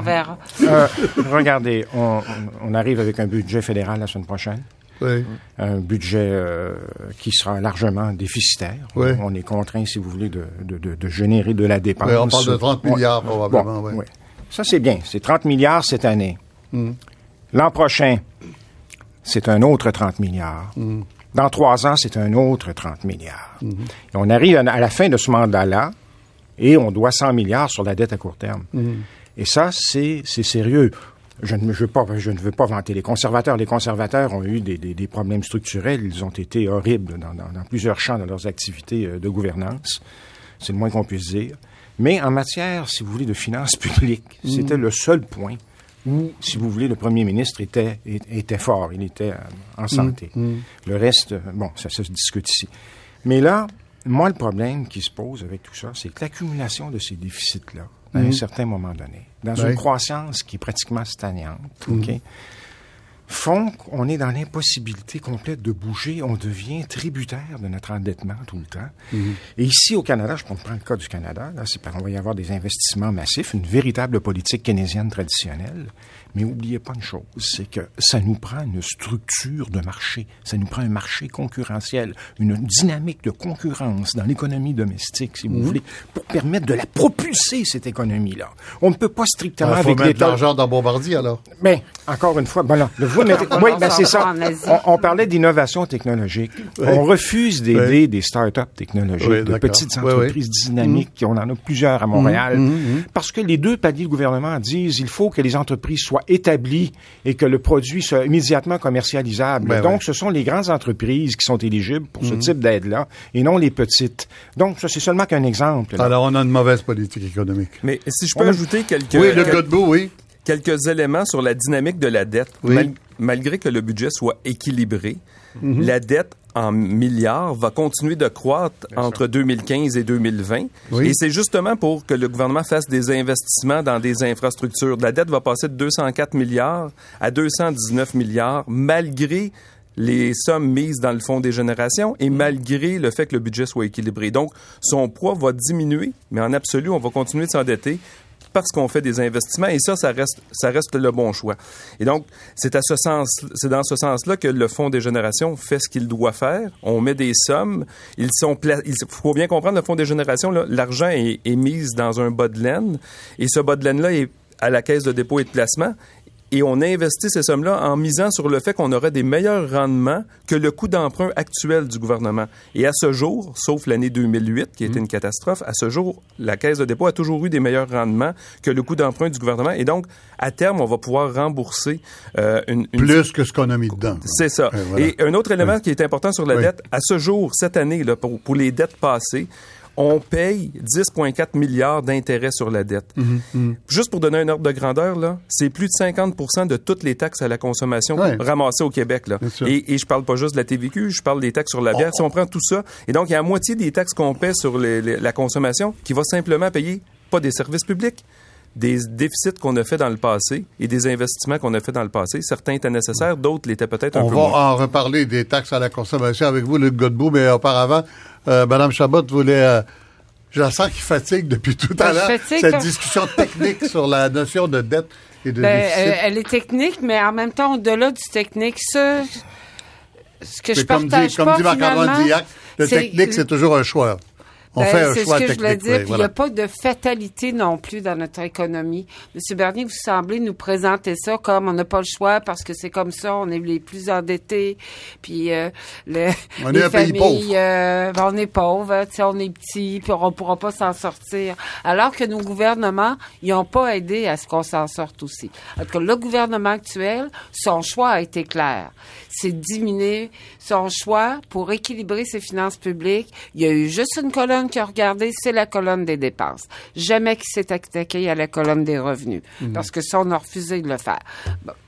euh, regardez, on, on, arrive avec un budget fédéral la semaine prochaine. Oui. Un budget euh, qui sera largement déficitaire. Oui. On est contraint, si vous voulez, de, de, de, de générer de la dépense. Oui, on parle de 30 milliards probablement. Bon. Ça, c'est bien. C'est 30 milliards cette année. Hmm. L'an prochain, c'est un autre 30 milliards. Mm. Dans trois ans, c'est un autre 30 milliards. Mm-hmm. Et on arrive à la fin de ce mandat-là et on doit 100 milliards sur la dette à court terme. Mm-hmm. Et ça, c'est sérieux. Je ne, veux pas, je ne veux pas vanter les conservateurs. Les conservateurs ont eu des, des, problèmes structurels. Ils ont été horribles dans, dans, dans plusieurs champs de leurs activités euh, de gouvernance. C'est le moins qu'on puisse dire. Mais en matière, si vous voulez, de finances [laughs] publiques, mm. c'était le seul point où, si vous voulez, le premier ministre était, était fort, il était euh, en santé. Mm, mm. Le reste, euh, bon, ça, se discute ici. Mais là, moi, le problème qui se pose avec tout ça, c'est que l'accumulation de ces déficits-là, à un mm. certain moment donné, dans une croissance qui est pratiquement stagnante, OK, font qu'on est dans l'impossibilité complète de bouger. On devient tributaire de notre endettement tout le temps. Mhm. Et ici, au Canada, je prends le cas du Canada, là, c'est par, on va y avoir des investissements massifs, une véritable politique keynésienne traditionnelle. Mais oubliez pas une chose, c'est que ça nous prend une structure de marché, ça nous prend un marché concurrentiel, une dynamique de concurrence dans l'économie domestique, si vous mhm. voulez, pour permettre de la propulser, cette économénie-là. On ne peut pas strictement... Il faut mettre l'argent dans Bombardier, alors. Mais, encore une fois, ben là, [laughs] Oui, mais, oui, ben c'est ça. On, on, parlait d'innovation technologique. On refuse d'aider des start-up technologiques, de petites entreprises dynamiques. On en a plusieurs à Montréal. Mhm, mhm. Parce que les deux paliers du gouvernement disent il faut que les entreprises soient établies et que le produit soit immédiatement commercialisable. Ben Donc, ce sont les grandes entreprises qui sont éligibles pour ce type d'aide-là et non les petites. Donc, ça, c'est seulement qu'un exemple. Alors, on a une mauvaise politique économique. Mais si je peux ajouter quelques... Oui, le Godbout, oui quelques éléments sur la dynamique de la dette. malgré que le budget soit équilibré, mhm. la dette en milliards va continuer de croître entre 2015 et 2020. Et c'est justement pour que le gouvernement fasse des investissements dans des infrastructures. La dette va passer de 204 milliards à 219 milliards, malgré les sommes mises dans le fonds des générations et malgré le fait que le budget soit équilibré. Donc, son poids va diminuer, mais en absolu, on va continuer de s'endetter parce qu'on fait des investissements et ça, ça reste, ça reste le bon choix. Et donc, c'est à ce sens, c'est dans ce sens-là que le Fonds des générations fait ce qu'il doit faire. On met des sommes. Il faut bien comprendre, le Fonds des générations, l'argent est, est mis dans un bas de laine et ce bas de laine-là est à la caisse de dépôt et de placement et on investit ces sommes-là en misant sur le fait qu'on aurait des meilleurs rendements que le coût d'emprunt actuel du gouvernement. Et à ce jour, sauf l'année 2008, qui était une catastrophe, à ce jour, la Caisse de dépôt a toujours eu des meilleurs rendements que le coût d'emprunt du gouvernement. Et donc, à terme, on va pouvoir rembourser euh, une, Plus que ce qu'on a mis dedans. C'est ça. Et, un autre élément qui est important sur la dette, à ce jour, cette année, là, pour, pour les dettes passées, on paye 10,4 milliards d'intérêts sur la dette. Mhm, mhm. Juste pour donner un ordre de grandeur, là, c'est plus de 50 de toutes les taxes à la consommation ramassées au Québec. Là. Et, et je parle pas juste de la TVQ, je parle des taxes sur la bière. Si on prend tout ça, et donc il y a la moitié des taxes qu'on paie sur la consommation qui va simplement payer pas des services publics, des déficits qu'on a fait dans le passé et des investissements qu'on a fait dans le passé. Certains étaient nécessaires, d'autres l'étaient peut-être un peu moins. On va en reparler des taxes à la consommation avec vous, Luc Godbout, mais auparavant, euh, Madame Chabot voulait... Euh, je la sens qu'il fatigue depuis tout à l'heure. Cette discussion technique [laughs] sur la notion de dette et de ben, déficit. Euh, elle est technique, mais en même temps, au-delà du technique, ce, ce que je partage comme dit, Comme dit Marc-André Diac, le technique, c'est toujours un choix. On ben, fait un choix ce que je voulais dire. il n'y a pas de fatalité non plus dans notre économie. Monsieur Bernier, vous semblez nous présenter ça comme on n'a pas le choix parce que c'est comme ça, on est les plus endettés, puis euh, le, on les est familles, euh, ben, on est pauvre, on est petit, puis on pourra pas s'en sortir. Alors que nos gouvernements, ils n'ont pas aidé à ce qu'on s'en sorte aussi. En tout cas, le gouvernement actuel, son choix a été clair. C'est diminuer son choix pour équilibrer ses finances publiques. Il y a eu juste une colonne qui a regardé, c'est la colonne des dépenses. Jamais qui s'est attaqué à la colonne des revenus. Mhm. Parce que ça, on a refusé de le faire.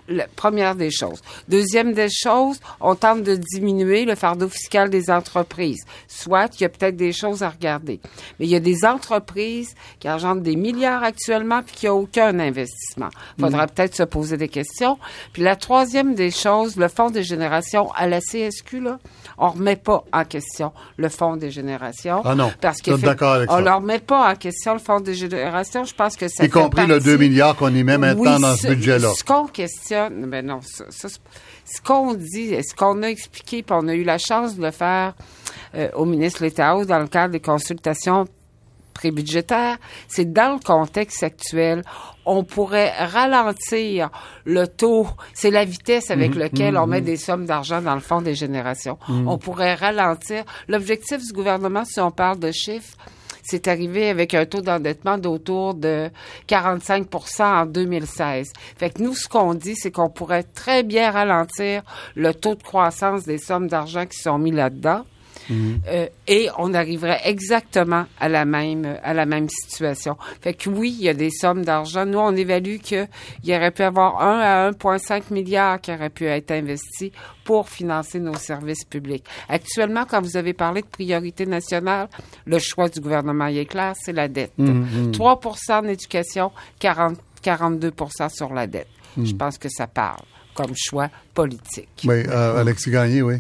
La première des choses. Deuxième des choses, on tente de diminuer le fardeau fiscal des entreprises. Soit il y a peut-être des choses à regarder. Mais il y a des entreprises qui engendrent des milliards actuellement puis qui n'ont aucun investissement. Il faudra peut-être se poser des questions. Puis la troisième des choses, le fonds des générations à la CSQ, là, on remet pas en question le fonds des générations. Ah non. Parce qu'on ne leur met pas en question le fonds des générations. Je pense que ça Y compris le 2 milliards qu'on y met maintenant dans ce budget-là. Ce qu'on questionne, ben non, ce qu'on dit, ce qu'on a expliqué, puis on a eu la chance de le faire euh, au ministre Létao dans le cadre des consultations prébudgétaires, c'est dans le contexte actuel, on pourrait ralentir le taux. C'est la vitesse avec mhm, laquelle on met mhm. des sommes d'argent dans le fonds des générations. Mhm. On pourrait ralentir. L'objectif du gouvernement, si on parle de chiffres, c'est arrivé avec un taux d'endettement d'autour de 45% en 2016. Fait que nous, ce qu'on dit, c'est qu'on pourrait très bien ralentir le taux de croissance des sommes d'argent qui sont mis là-dedans. Euh, et on arriverait exactement à la même à la même situation. Fait que oui, il y a des sommes d'argent. Nous, on évalue qu'il y aurait pu avoir 1 à 1,5 milliard qui aurait pu être investi pour financer nos services publics. Actuellement, quand vous avez parlé de priorité nationale, le choix du gouvernement est clair, c'est la dette. 3% en éducation, 40, 42% sur la dette. Je pense que ça parle comme choix politique. Oui, euh, Alexis Gagné, oui.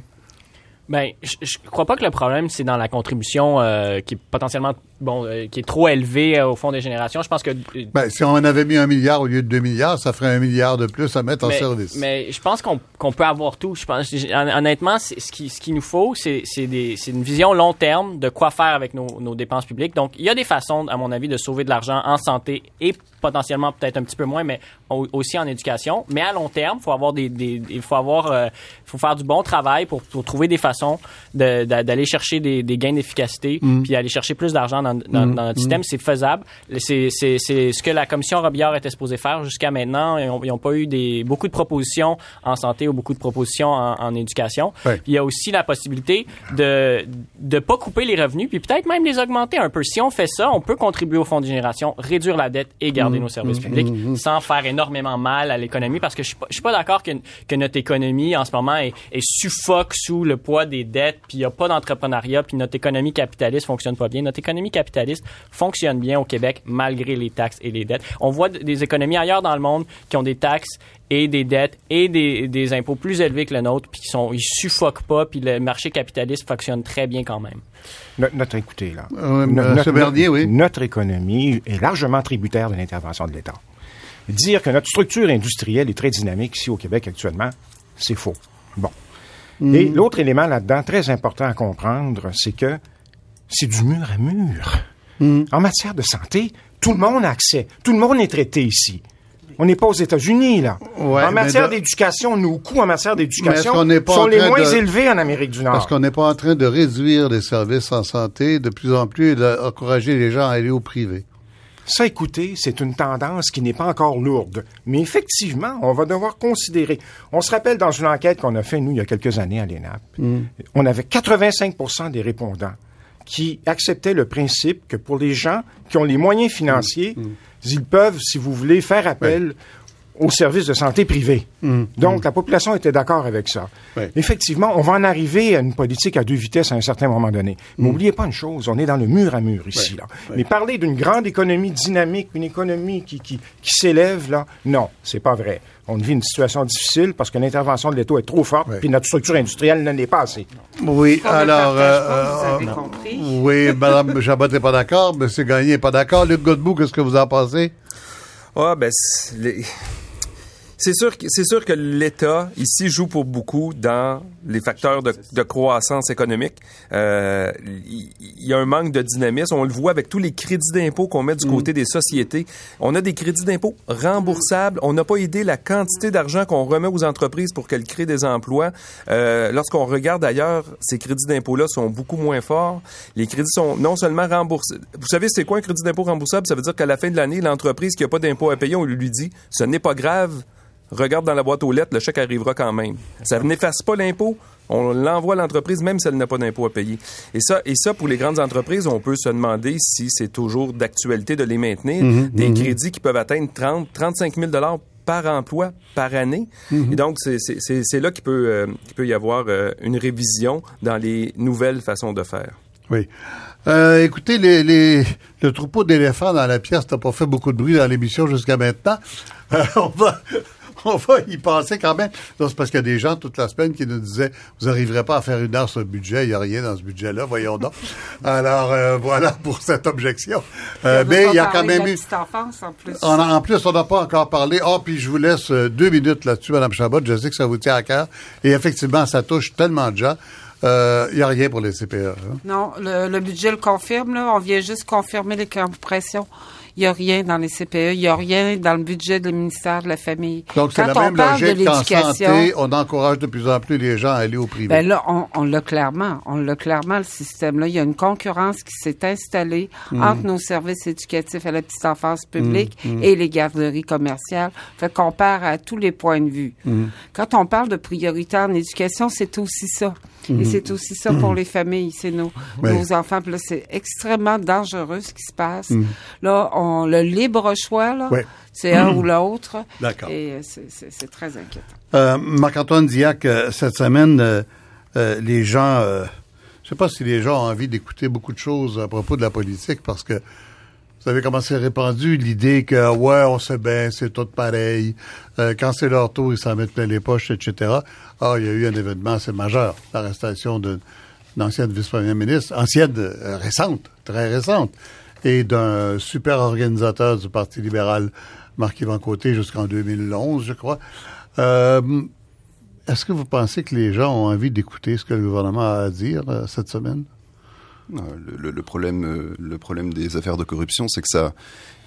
Ben, je, je crois pas que le problème c'est dans la contribution euh, qui est potentiellement bon, euh, qui est trop élevée euh, au fond des générations. Je pense que ben, si on avait mis un milliard au lieu de deux milliards, ça ferait un milliard de plus à mettre en service. Mais je pense qu'on peut avoir tout. Je pense honnêtement, ce qui ce qu'il nous faut, c'est une vision long terme de quoi faire avec nos, nos dépenses publiques. Donc, il y a des façons, à mon avis, de sauver de l'argent en santé et potentiellement peut-être un petit peu moins, mais aussi en éducation. Mais à long terme, faut avoir des, des il faut avoir, euh, faut faire du bon travail pour, pour trouver des façons d'aller chercher des, des gains d'efficacité, mm. puis aller chercher plus d'argent dans, dans, dans, notre système. Mm. C'est faisable. C'est ce que la commission Robillard était supposée faire jusqu'à maintenant. Ils n'ont pas eu des beaucoup de propositions en santé ou beaucoup de propositions en, en éducation. Il y a aussi la possibilité de de pas couper les revenus, puis peut-être même les augmenter un peu. Si on fait ça, on peut contribuer au fonds de génération, réduire la dette et garder nos services publics sans faire énormément mal à l'économie, parce que je suis pas, suis pas d'accord que, que notre économie en ce moment est, est suffoque sous le poids des dettes, puis il y a pas d'entrepreneuriat, puis notre économie capitaliste fonctionne pas bien. Notre économie capitaliste fonctionne bien au Québec malgré les taxes et les dettes. On voit des économies ailleurs dans le monde qui ont des taxes et des dettes et des, des impôts plus élevés que le nôtre, puis qui sont, ils suffoquent pas, puis le marché capitaliste fonctionne très bien quand même. Notre, écoutez, là. notre, oui. notre économie est largement tributaire de l'intervention de l'État. Dire que notre structure industrielle est très dynamique ici au Québec actuellement, c'est faux. Bon. Et l'autre élément là-dedans, très important à comprendre, c'est que c'est du mur à mur. Mm. En matière de santé, tout le monde a accès. Tout le monde est traité ici. On n'est pas aux États-Unis, là. en matière d'éducation, nos coûts en matière d'éducation sont les moins élevés en Amérique du Nord. Parce qu'on n'est pas en train de réduire les services en santé de plus en plus et d'encourager les gens à aller au privé. Ça, écoutez, c'est une tendance qui n'est pas encore lourde. Mais effectivement, on va devoir considérer. On se rappelle dans une enquête qu'on a fait, nous, il y a quelques années à l'ENAP, mm. on avait 85% des répondants qui acceptaient le principe que pour les gens qui ont les moyens financiers, mm. Mm ils peuvent, si vous voulez, faire appel aux services de santé privés. Mmh. Donc, mmh. la population était d'accord avec ça. Effectivement, on va en arriver à une politique à deux vitesses à un certain moment donné. Mais mmh. n'oubliez pas une chose, on est dans le mur à mur ici. Là. Mais parler d'une grande économie dynamique, une économie qui, qui, qui s'élève, là, non, c'est pas vrai. On vit une situation difficile parce que l'intervention de l'État est trop forte, puis notre structure industrielle n'en est pas assez. Oui, alors... Euh, euh, oui, Mme [laughs] Chabot n'est pas d'accord, M. Gagné n'est pas d'accord. Luc Godbout, qu'est-ce que vous en pensez? Ah, ben, c'est sûr, c'est sûr que l'État ici joue pour beaucoup dans les facteurs de, de croissance économique. Euh, il y, a un manque de dynamisme. On le voit avec tous les crédits d'impôt qu'on met du mm. côté des sociétés. On a des crédits d'impôt remboursables. On n'a pas aidé la quantité d'argent qu'on remet aux entreprises pour qu'elles créent des emplois. Euh, Lorsqu'on regarde ailleurs, ces crédits d'impôt-là sont beaucoup moins forts. Les crédits sont non seulement remboursés. Vous savez, c'est quoi un crédit d'impôt remboursable? Ça veut dire qu'à la fin de l'année, l'entreprise qui n'a pas d'impôt à payer, on lui dit, ce n'est pas grave regarde dans la boîte aux lettres, le chèque arrivera quand même. Ça n'efface pas l'impôt. On l'envoie à l'entreprise même si elle n'a pas d'impôt à payer. Et ça, et ça, pour les grandes entreprises, on peut se demander si c'est toujours d'actualité de les maintenir. Mhm, des mhm. crédits qui peuvent atteindre 30, 35 000 par emploi par année. Mhm. Et donc, c'est là qu'il peut, euh, peut y avoir euh, une révision dans les nouvelles façons de faire. Oui. Euh, écoutez, les, les, le troupeau d'éléphants dans la pièce n'a pas fait beaucoup de bruit dans l'émission jusqu'à maintenant. [laughs] on va [laughs] on va y penser quand même. C'est parce qu'il y a des gens toute la semaine qui nous disaient, vous n'arriverez pas à faire une heure sur le budget, il n'y a rien dans ce budget-là, voyons donc. [laughs] Alors, euh, voilà pour cette objection. Euh, mais il y a quand même eu... en plus. en plus, on n'a pas encore parlé. oh, puis je vous laisse euh, deux minutes là-dessus, Mme Chabot. Je sais que ça vous tient à cœur. Et effectivement, ça touche tellement de gens. Il euh, n'y a rien pour les CPE. Hein? Non, le, le, budget le confirme. Là. On vient juste confirmer les compressions il n'y a rien dans les CPE, il n'y a rien dans le budget du ministère de la Famille. Donc, c'est la même logique qu'en santé, on encourage de plus en plus les gens à aller au privé. Ben là, on, l'a clairement. On l'a clairement, le système-là. Il y a une concurrence qui s'est installée hmm. entre nos services éducatifs à la petite enfance publique hmm. Hmm. et les garderies commerciales. Fait qu'on part à tous les points de vue. Quand on parle de priorité en éducation, c'est aussi ça. Et mhm. c'est aussi ça pour les familles, c'est nos, nos enfants. Puis là, c'est extrêmement dangereux ce qui se passe. Mhm. Là, on, le libre choix, là, c'est un ou l'autre. D'accord. Et euh, c'est très inquiétant. Euh, Marc-Antoine Diac, euh, cette semaine, euh, les gens, je sais pas si les gens ont envie d'écouter beaucoup de choses à propos de la politique parce que vous savez comment c'est répandu l'idée que ouais, on sait bien, c'est tout pareil. Euh, quand c'est leur tour, ils s'en mettent plein les poches, etc. Ah, il y a eu un événement assez majeur, l'arrestation d'une ancienne vice-première ministre, ancienne euh, récente, très récente, et d'un super organisateur du Parti libéral, Marc-Yvan Côté, jusqu'en 2011, je crois. Euh, est-ce que vous pensez que les gens ont envie d'écouter ce que le gouvernement a à dire cette semaine? Le, le, problème, le problème des affaires de corruption, c'est que ça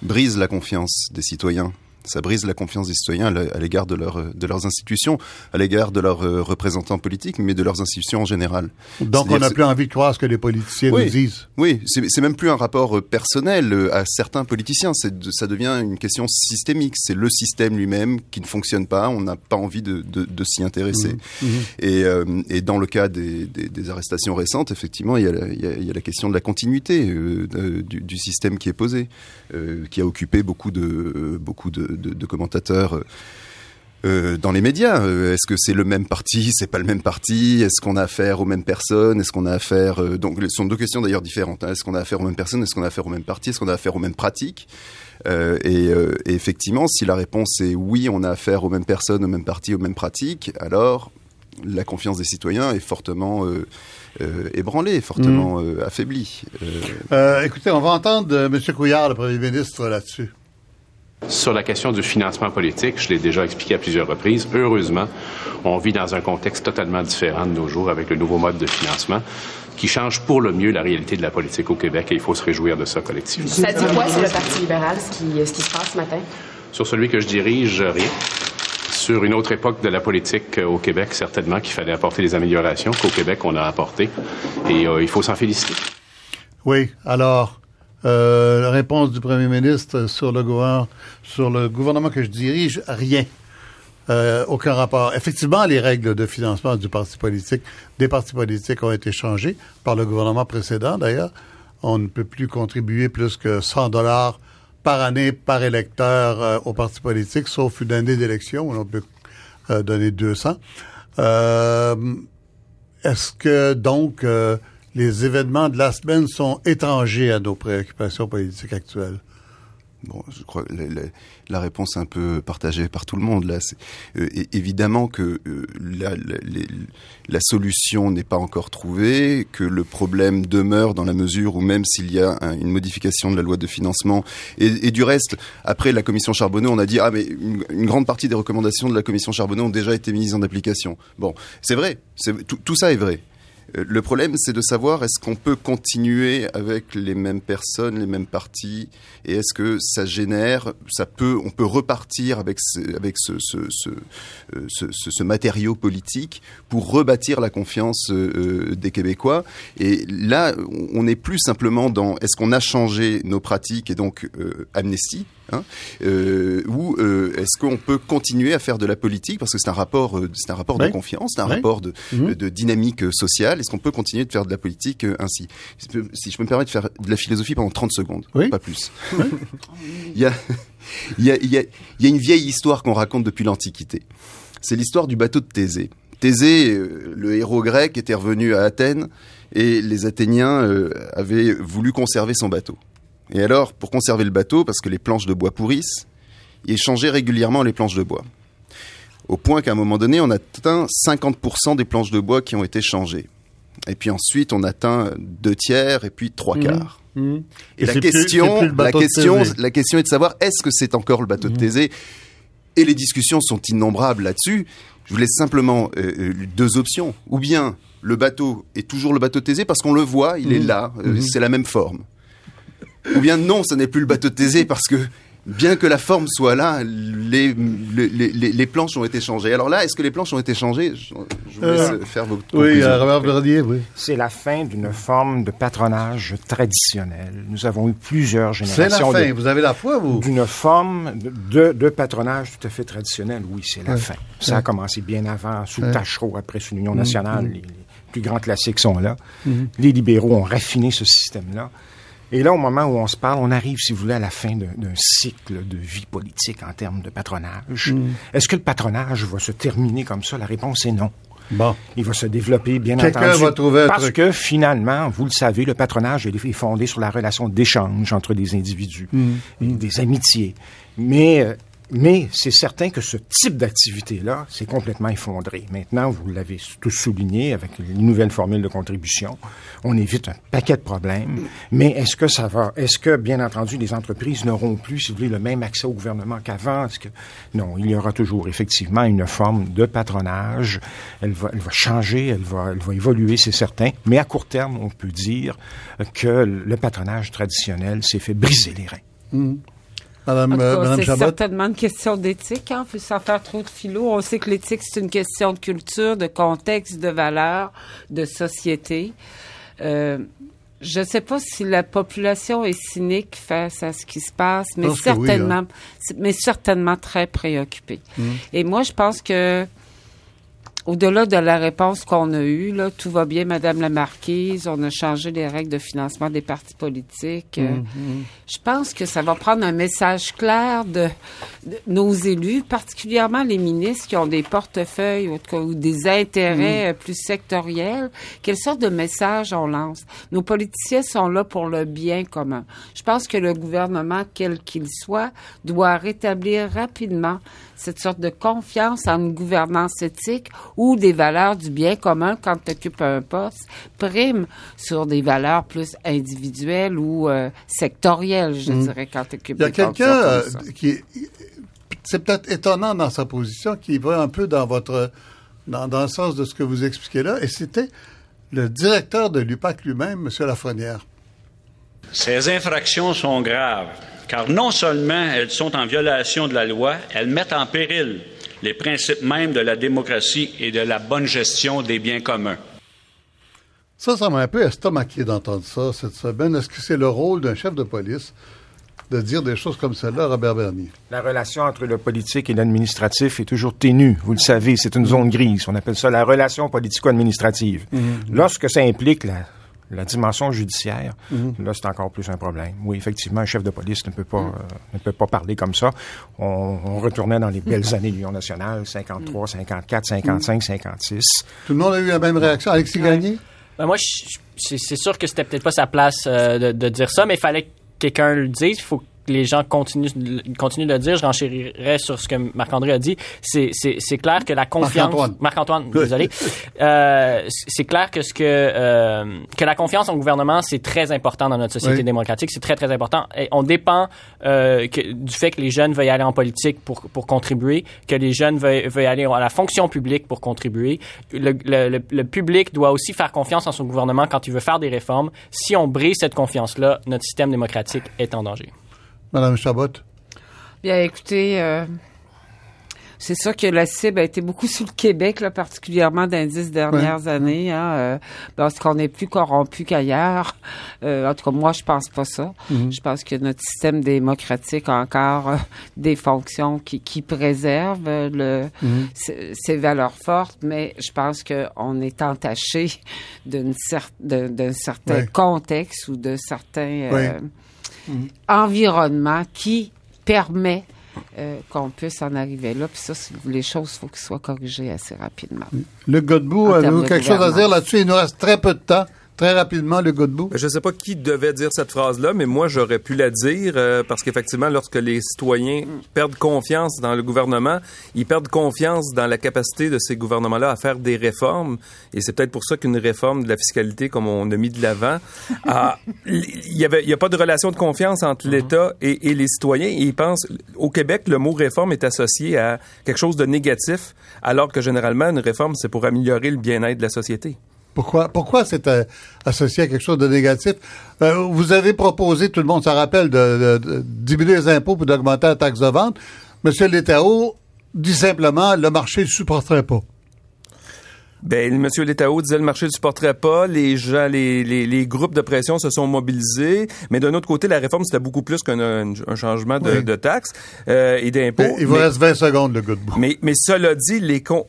brise la confiance des citoyens ça brise la confiance des citoyens à l'égard de, leur, de leurs institutions, à l'égard de leurs euh, représentants politiques, mais de leurs institutions en général. Donc on n'a plus envie de croire ce que les politiciens nous disent. Oui, c'est même plus un rapport euh, personnel euh, à certains politiciens, ça devient une question systémique. C'est le système lui-même qui ne fonctionne pas, on n'a pas envie de, de, de s'y intéresser. Mmh. Mmh. Et, et, dans le cas des, des, des, arrestations récentes, effectivement, il y, a la, il, y a, la question de la continuité du, du, système qui est posé, qui a occupé beaucoup de, beaucoup de de, commentateurs. Euh, euh, dans les médias. Euh, est-ce que c'est le même parti, c'est pas le même parti? Est-ce qu'on a affaire aux mêmes personnes? Est-ce qu'on a affaire donc ce sont deux questions d'ailleurs différentes. Hein. Est-ce qu'on a affaire aux mêmes personnes? Est-ce qu'on a affaire aux mêmes partis? Est-ce qu'on a affaire aux mêmes pratiques? Et, et, effectivement, si la réponse est oui, on a affaire aux mêmes personnes, aux mêmes partis, aux mêmes pratiques, alors la confiance des citoyens est fortement ébranlée, fortement mmh. affaiblie. écoutez, on va entendre M. Couillard, le Premier ministre, là-dessus. Sur la question du financement politique, je l'ai déjà expliqué à plusieurs reprises, heureusement, on vit dans un contexte totalement différent de nos jours avec le nouveau mode de financement qui change pour le mieux la réalité de la politique au Québec et il faut se réjouir de ça collectivement. Ça dit quoi sur le Parti libéral, ce qui, ce qui se passe ce matin? Sur celui que je dirige, rien. Sur une autre époque de la politique au Québec, certainement qu'il fallait apporter des améliorations qu'au Québec on a apportées et euh, il faut s'en féliciter. Oui, alors, euh, la réponse du premier ministre sur le, gouvernement, sur le gouvernement que je dirige, rien. Euh, aucun rapport. Effectivement, les règles de financement du parti politique, des partis politiques ont été changées par le gouvernement précédent, d'ailleurs. On ne peut plus contribuer plus que 100 dollars par année par électeur euh, au parti politique, sauf une année d'élection où on peut euh, donner 200. Est-ce que donc les événements de la semaine sont étrangers à nos préoccupations politiques actuelles. Bon, je crois que la, réponse est un peu partagée par tout le monde. Là, euh, évidemment que euh, la, solution n'est pas encore trouvée, que le problème demeure dans la mesure où même s'il y a une modification de la loi de financement et, du reste, après la commission Charbonneau, on a dit ah mais une, grande partie des recommandations de la commission Charbonneau ont déjà été mises en application. Bon, c'est vrai, tout ça est vrai. Euh, le problème, c'est de savoir est-ce qu'on peut continuer avec les mêmes personnes, les mêmes partis, et est-ce que ça génère, ça peut, on peut repartir avec ce, avec ce, euh, matériau politique pour rebâtir la confiance euh, des Québécois. Et là, on n'est plus simplement dans est-ce qu'on a changé nos pratiques et donc amnestie Hein, euh, ou euh, est-ce qu'on peut continuer à faire de la politique parce que c'est un rapport, euh, c'est un rapport de confiance, c'est un rapport de, mhm. de, dynamique sociale. Est-ce qu'on peut continuer de faire de la politique ainsi? Si je peux me permettre de faire de la philosophie pendant 30 secondes, pas plus. [laughs] il, y a, il, y a, il, y a, il y a une vieille histoire qu'on raconte depuis l'Antiquité. C'est l'histoire du bateau de Thésée. Thésée, le héros grec, était revenu à Athènes et les Athéniens avaient voulu conserver son bateau. Et alors, pour conserver le bateau, parce que les planches de bois pourrissent, il changeait régulièrement les planches de bois. Au point qu'à un moment donné, on atteint 50% des planches de bois qui ont été changées. Et puis ensuite, on atteint deux tiers et puis trois mmh. quarts. Mmh. Et, la question, la question, la question est de savoir est-ce que c'est encore le bateau de mmh. Thésée? Et les discussions sont innombrables là-dessus. Je vous laisse simplement euh, euh, deux options. Ou bien le bateau est toujours le bateau de Thésée parce qu'on le voit, il est là, euh, c'est la même forme. Ou bien non, ce n'est plus le bateau de Thésée parce que bien que la forme soit là, les, les, les, les, planches ont été changées. Alors là, est-ce que les planches ont été changées? Je, vous laisse euh, faire vos Oui, Robert Verdier, oui. C'est la fin d'une forme de patronage traditionnel. Nous avons eu plusieurs générations. C'est la fin. vous avez la foi, vous? D'une forme de, de, patronage tout à fait traditionnel. Oui, c'est la fin. Ça a commencé bien avant, sous le Tachereau, après sous l'Union nationale. Mm-hmm. Les, plus grands classiques sont là. Mm-hmm. Les libéraux ont raffiné ce système-là. Et là, au moment où on se parle, on arrive, si vous voulez, à la fin d'un cycle de vie politique en termes de patronage. Mm. Est-ce que le patronage va se terminer comme ça? La réponse est non. Bon. Il va se développer, bien entendu. Va trouver parce que finalement, vous le savez, le patronage est fondé sur la relation d'échange entre des individus, mm. Mm. des amitiés. Mais euh, mais c'est certain que ce type d'activité-là, c'est complètement effondré. Maintenant, vous l'avez tous souligné avec les nouvelles formules de contribution, on évite un paquet de problèmes. Mais est-ce que ça va Est-ce que, bien entendu, les entreprises n'auront plus, si vous voulez, le même accès au gouvernement qu'avant? Est-ce que non Il y aura toujours effectivement une forme de patronage. Elle va, elle va changer, elle va, elle va évoluer, c'est certain. Mais à court terme, on peut dire que le patronage traditionnel s'est fait briser les reins. Mmh. Madame, euh, c'est certainement une question d'éthique, hein, sans faire trop de philo. On sait que l'éthique, c'est une question de culture, de contexte, de valeur, de société. Euh, je ne sais pas si la population est cynique face à ce qui se passe, mais oui, certainement, hein. mais certainement très préoccupée. Mmh. Et moi, je pense que au-delà de la réponse qu'on a eue, là, tout va bien, Madame la Marquise, on a changé les règles de financement des partis politiques. Euh, Mmh, Je pense que ça va prendre un message clair de, de nos élus, particulièrement les ministres qui ont des portefeuilles ou, des intérêts euh, plus sectoriels. Quelle sorte de message on lance? Nos politiciens sont là pour le bien commun. Je pense que le gouvernement, quel qu'il soit, doit rétablir rapidement cette sorte de confiance en une gouvernance éthique où des valeurs du bien commun, quand tu occupes un poste, priment sur des valeurs plus individuelles ou euh, sectorielles, je dirais, quand tu occupes Il y a quelqu'un euh, qui est, c'est peut-être étonnant dans sa position, qui va un peu dans votre, dans, dans le sens de ce que vous expliquez là, et c'était le directeur de l'UPAC lui-même, M. Lafrenière. Ces infractions sont graves, car non seulement elles sont en violation de la loi, elles mettent en péril les principes mêmes de la démocratie et de la bonne gestion des biens communs. Ça, ça m'a un peu estomaqué d'entendre ça cette semaine. Est-ce que c'est le rôle d'un chef de police de dire des choses comme celle-là, Robert Bernier? La relation entre le politique et l'administratif est toujours ténue. Vous le savez, c'est une zone grise. On appelle ça la relation politico-administrative. Lorsque ça implique la, la dimension judiciaire, là, c'est encore plus un problème. Oui, effectivement, un chef de police ne peut pas, euh, ne peut pas parler comme ça. On, on retournait dans les belles [laughs] années de l'Union nationale, 53, 54, 55, 56. Tout le monde a eu la même réaction. Alexis Gagné? Ben moi, c'est c'est sûr que c'était peut-être pas sa place euh, de, de dire ça, mais il fallait que quelqu'un le dise. Il faut que les gens continuent, continuent de le dire. Je renchérirais sur ce que Marc-André a dit. C'est clair que la confiance... Marc-Antoine. Marc-Antoine, désolé. [laughs] Euh, c'est clair que ce que euh, que la confiance en gouvernement c'est très important dans notre société Oui. démocratique. C'est très très important. Et on dépend euh, que- du fait que les jeunes veuillent aller en politique pour pour contribuer, que les jeunes veuillent, veuillent aller à la fonction publique pour contribuer. Le, le- le- le public doit aussi faire confiance en son gouvernement quand il veut faire des réformes. Si on brise cette confiance-là, notre système démocratique est en danger. Madame Chabot? Bien, écoutez, euh, c'est sûr que la cible a été beaucoup [laughs] sur le Québec, là, particulièrement dans les dix dernières années, hein, euh, parce qu'on est plus corrompu qu'ailleurs. Euh, en tout cas, moi, je pense pas ça. Je pense que notre système démocratique a encore des fonctions qui, qui préservent le, ses, ses valeurs fortes, mais je pense qu'on est entaché [laughs] d'une cer- de- d'un certain contexte ou de certains Oui. Euh, environnement qui permet euh, qu'on puisse en arriver là. Puis ça, les choses, il faut qu'elles soient corrigées assez rapidement. Luc Godbout, avez-vous quelque chose à dire là-dessus? Il nous reste très peu de temps. Très rapidement, Luc Godbout. Ben, Je ne sais pas qui devait dire cette phrase-là, mais moi, j'aurais pu la dire euh, parce qu'effectivement, lorsque les citoyens perdent confiance dans le gouvernement, ils perdent confiance dans la capacité de ces gouvernements-là à faire des réformes. Et c'est peut-être pour ça qu'une réforme de la fiscalité, comme on a mis de l'avant, [laughs] il y avait, il y a pas de relation de confiance entre l'État et, et les citoyens. Et ils pensent, au Québec, le mot réforme est associé à quelque chose de négatif, alors que généralement, une réforme, c'est pour améliorer le bien-être de la société. Pourquoi, pourquoi c'est euh, associé à quelque chose de négatif? Euh, vous avez proposé, tout le monde s'en rappelle, de, diminuer les impôts pour d'augmenter la taxe de vente. Monsieur Létao dit simplement, le marché ne supporterait pas. Ben, M. Letao disait le marché ne supporterait pas, les gens, les, les, les groupes de pression se sont mobilisés, mais d'un autre côté, la réforme, c'était beaucoup plus qu'un un, changement de, Oui. de taxes euh, et d'impôts. Il vous Mais- reste 20 secondes, le Godbout. mais, mais cela dit, les con-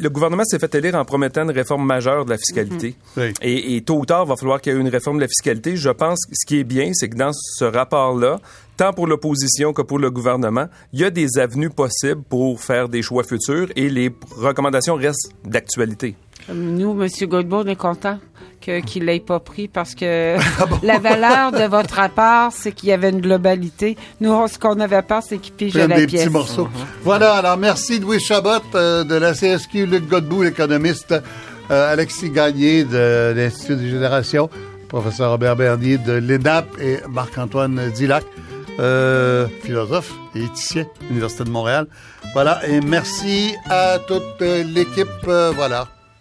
le gouvernement s'est fait élire en promettant une réforme majeure de la fiscalité. Oui. Et, et tôt ou tard, il va falloir qu'il y ait une réforme de la fiscalité. Je pense que ce qui est bien, c'est que dans ce rapport-là, tant pour l'opposition que pour le gouvernement, il y a des avenues possibles pour faire des choix futurs et les recommandations restent d'actualité. Nous, M. Godbout, on est content qu'il ne l'ait pas pris parce que [laughs] ah [laughs] la valeur de votre rapport, c'est qu'il y avait une globalité. Nous, ce qu'on avait peur, c'est qu'il pige la des pièce. petits morceaux. Mm-hmm. Voilà, alors merci Louis Chabot euh, de la CSQ, Luc Godbout, l'économiste, euh, Alexis Gagné de l'Institut des générations, professeur Robert Bernier de l'ENAP et Marc-Antoine Dilac, euh, philosophe et éthicien, Université de Montréal. Voilà, et merci à toute l'équipe. voilà.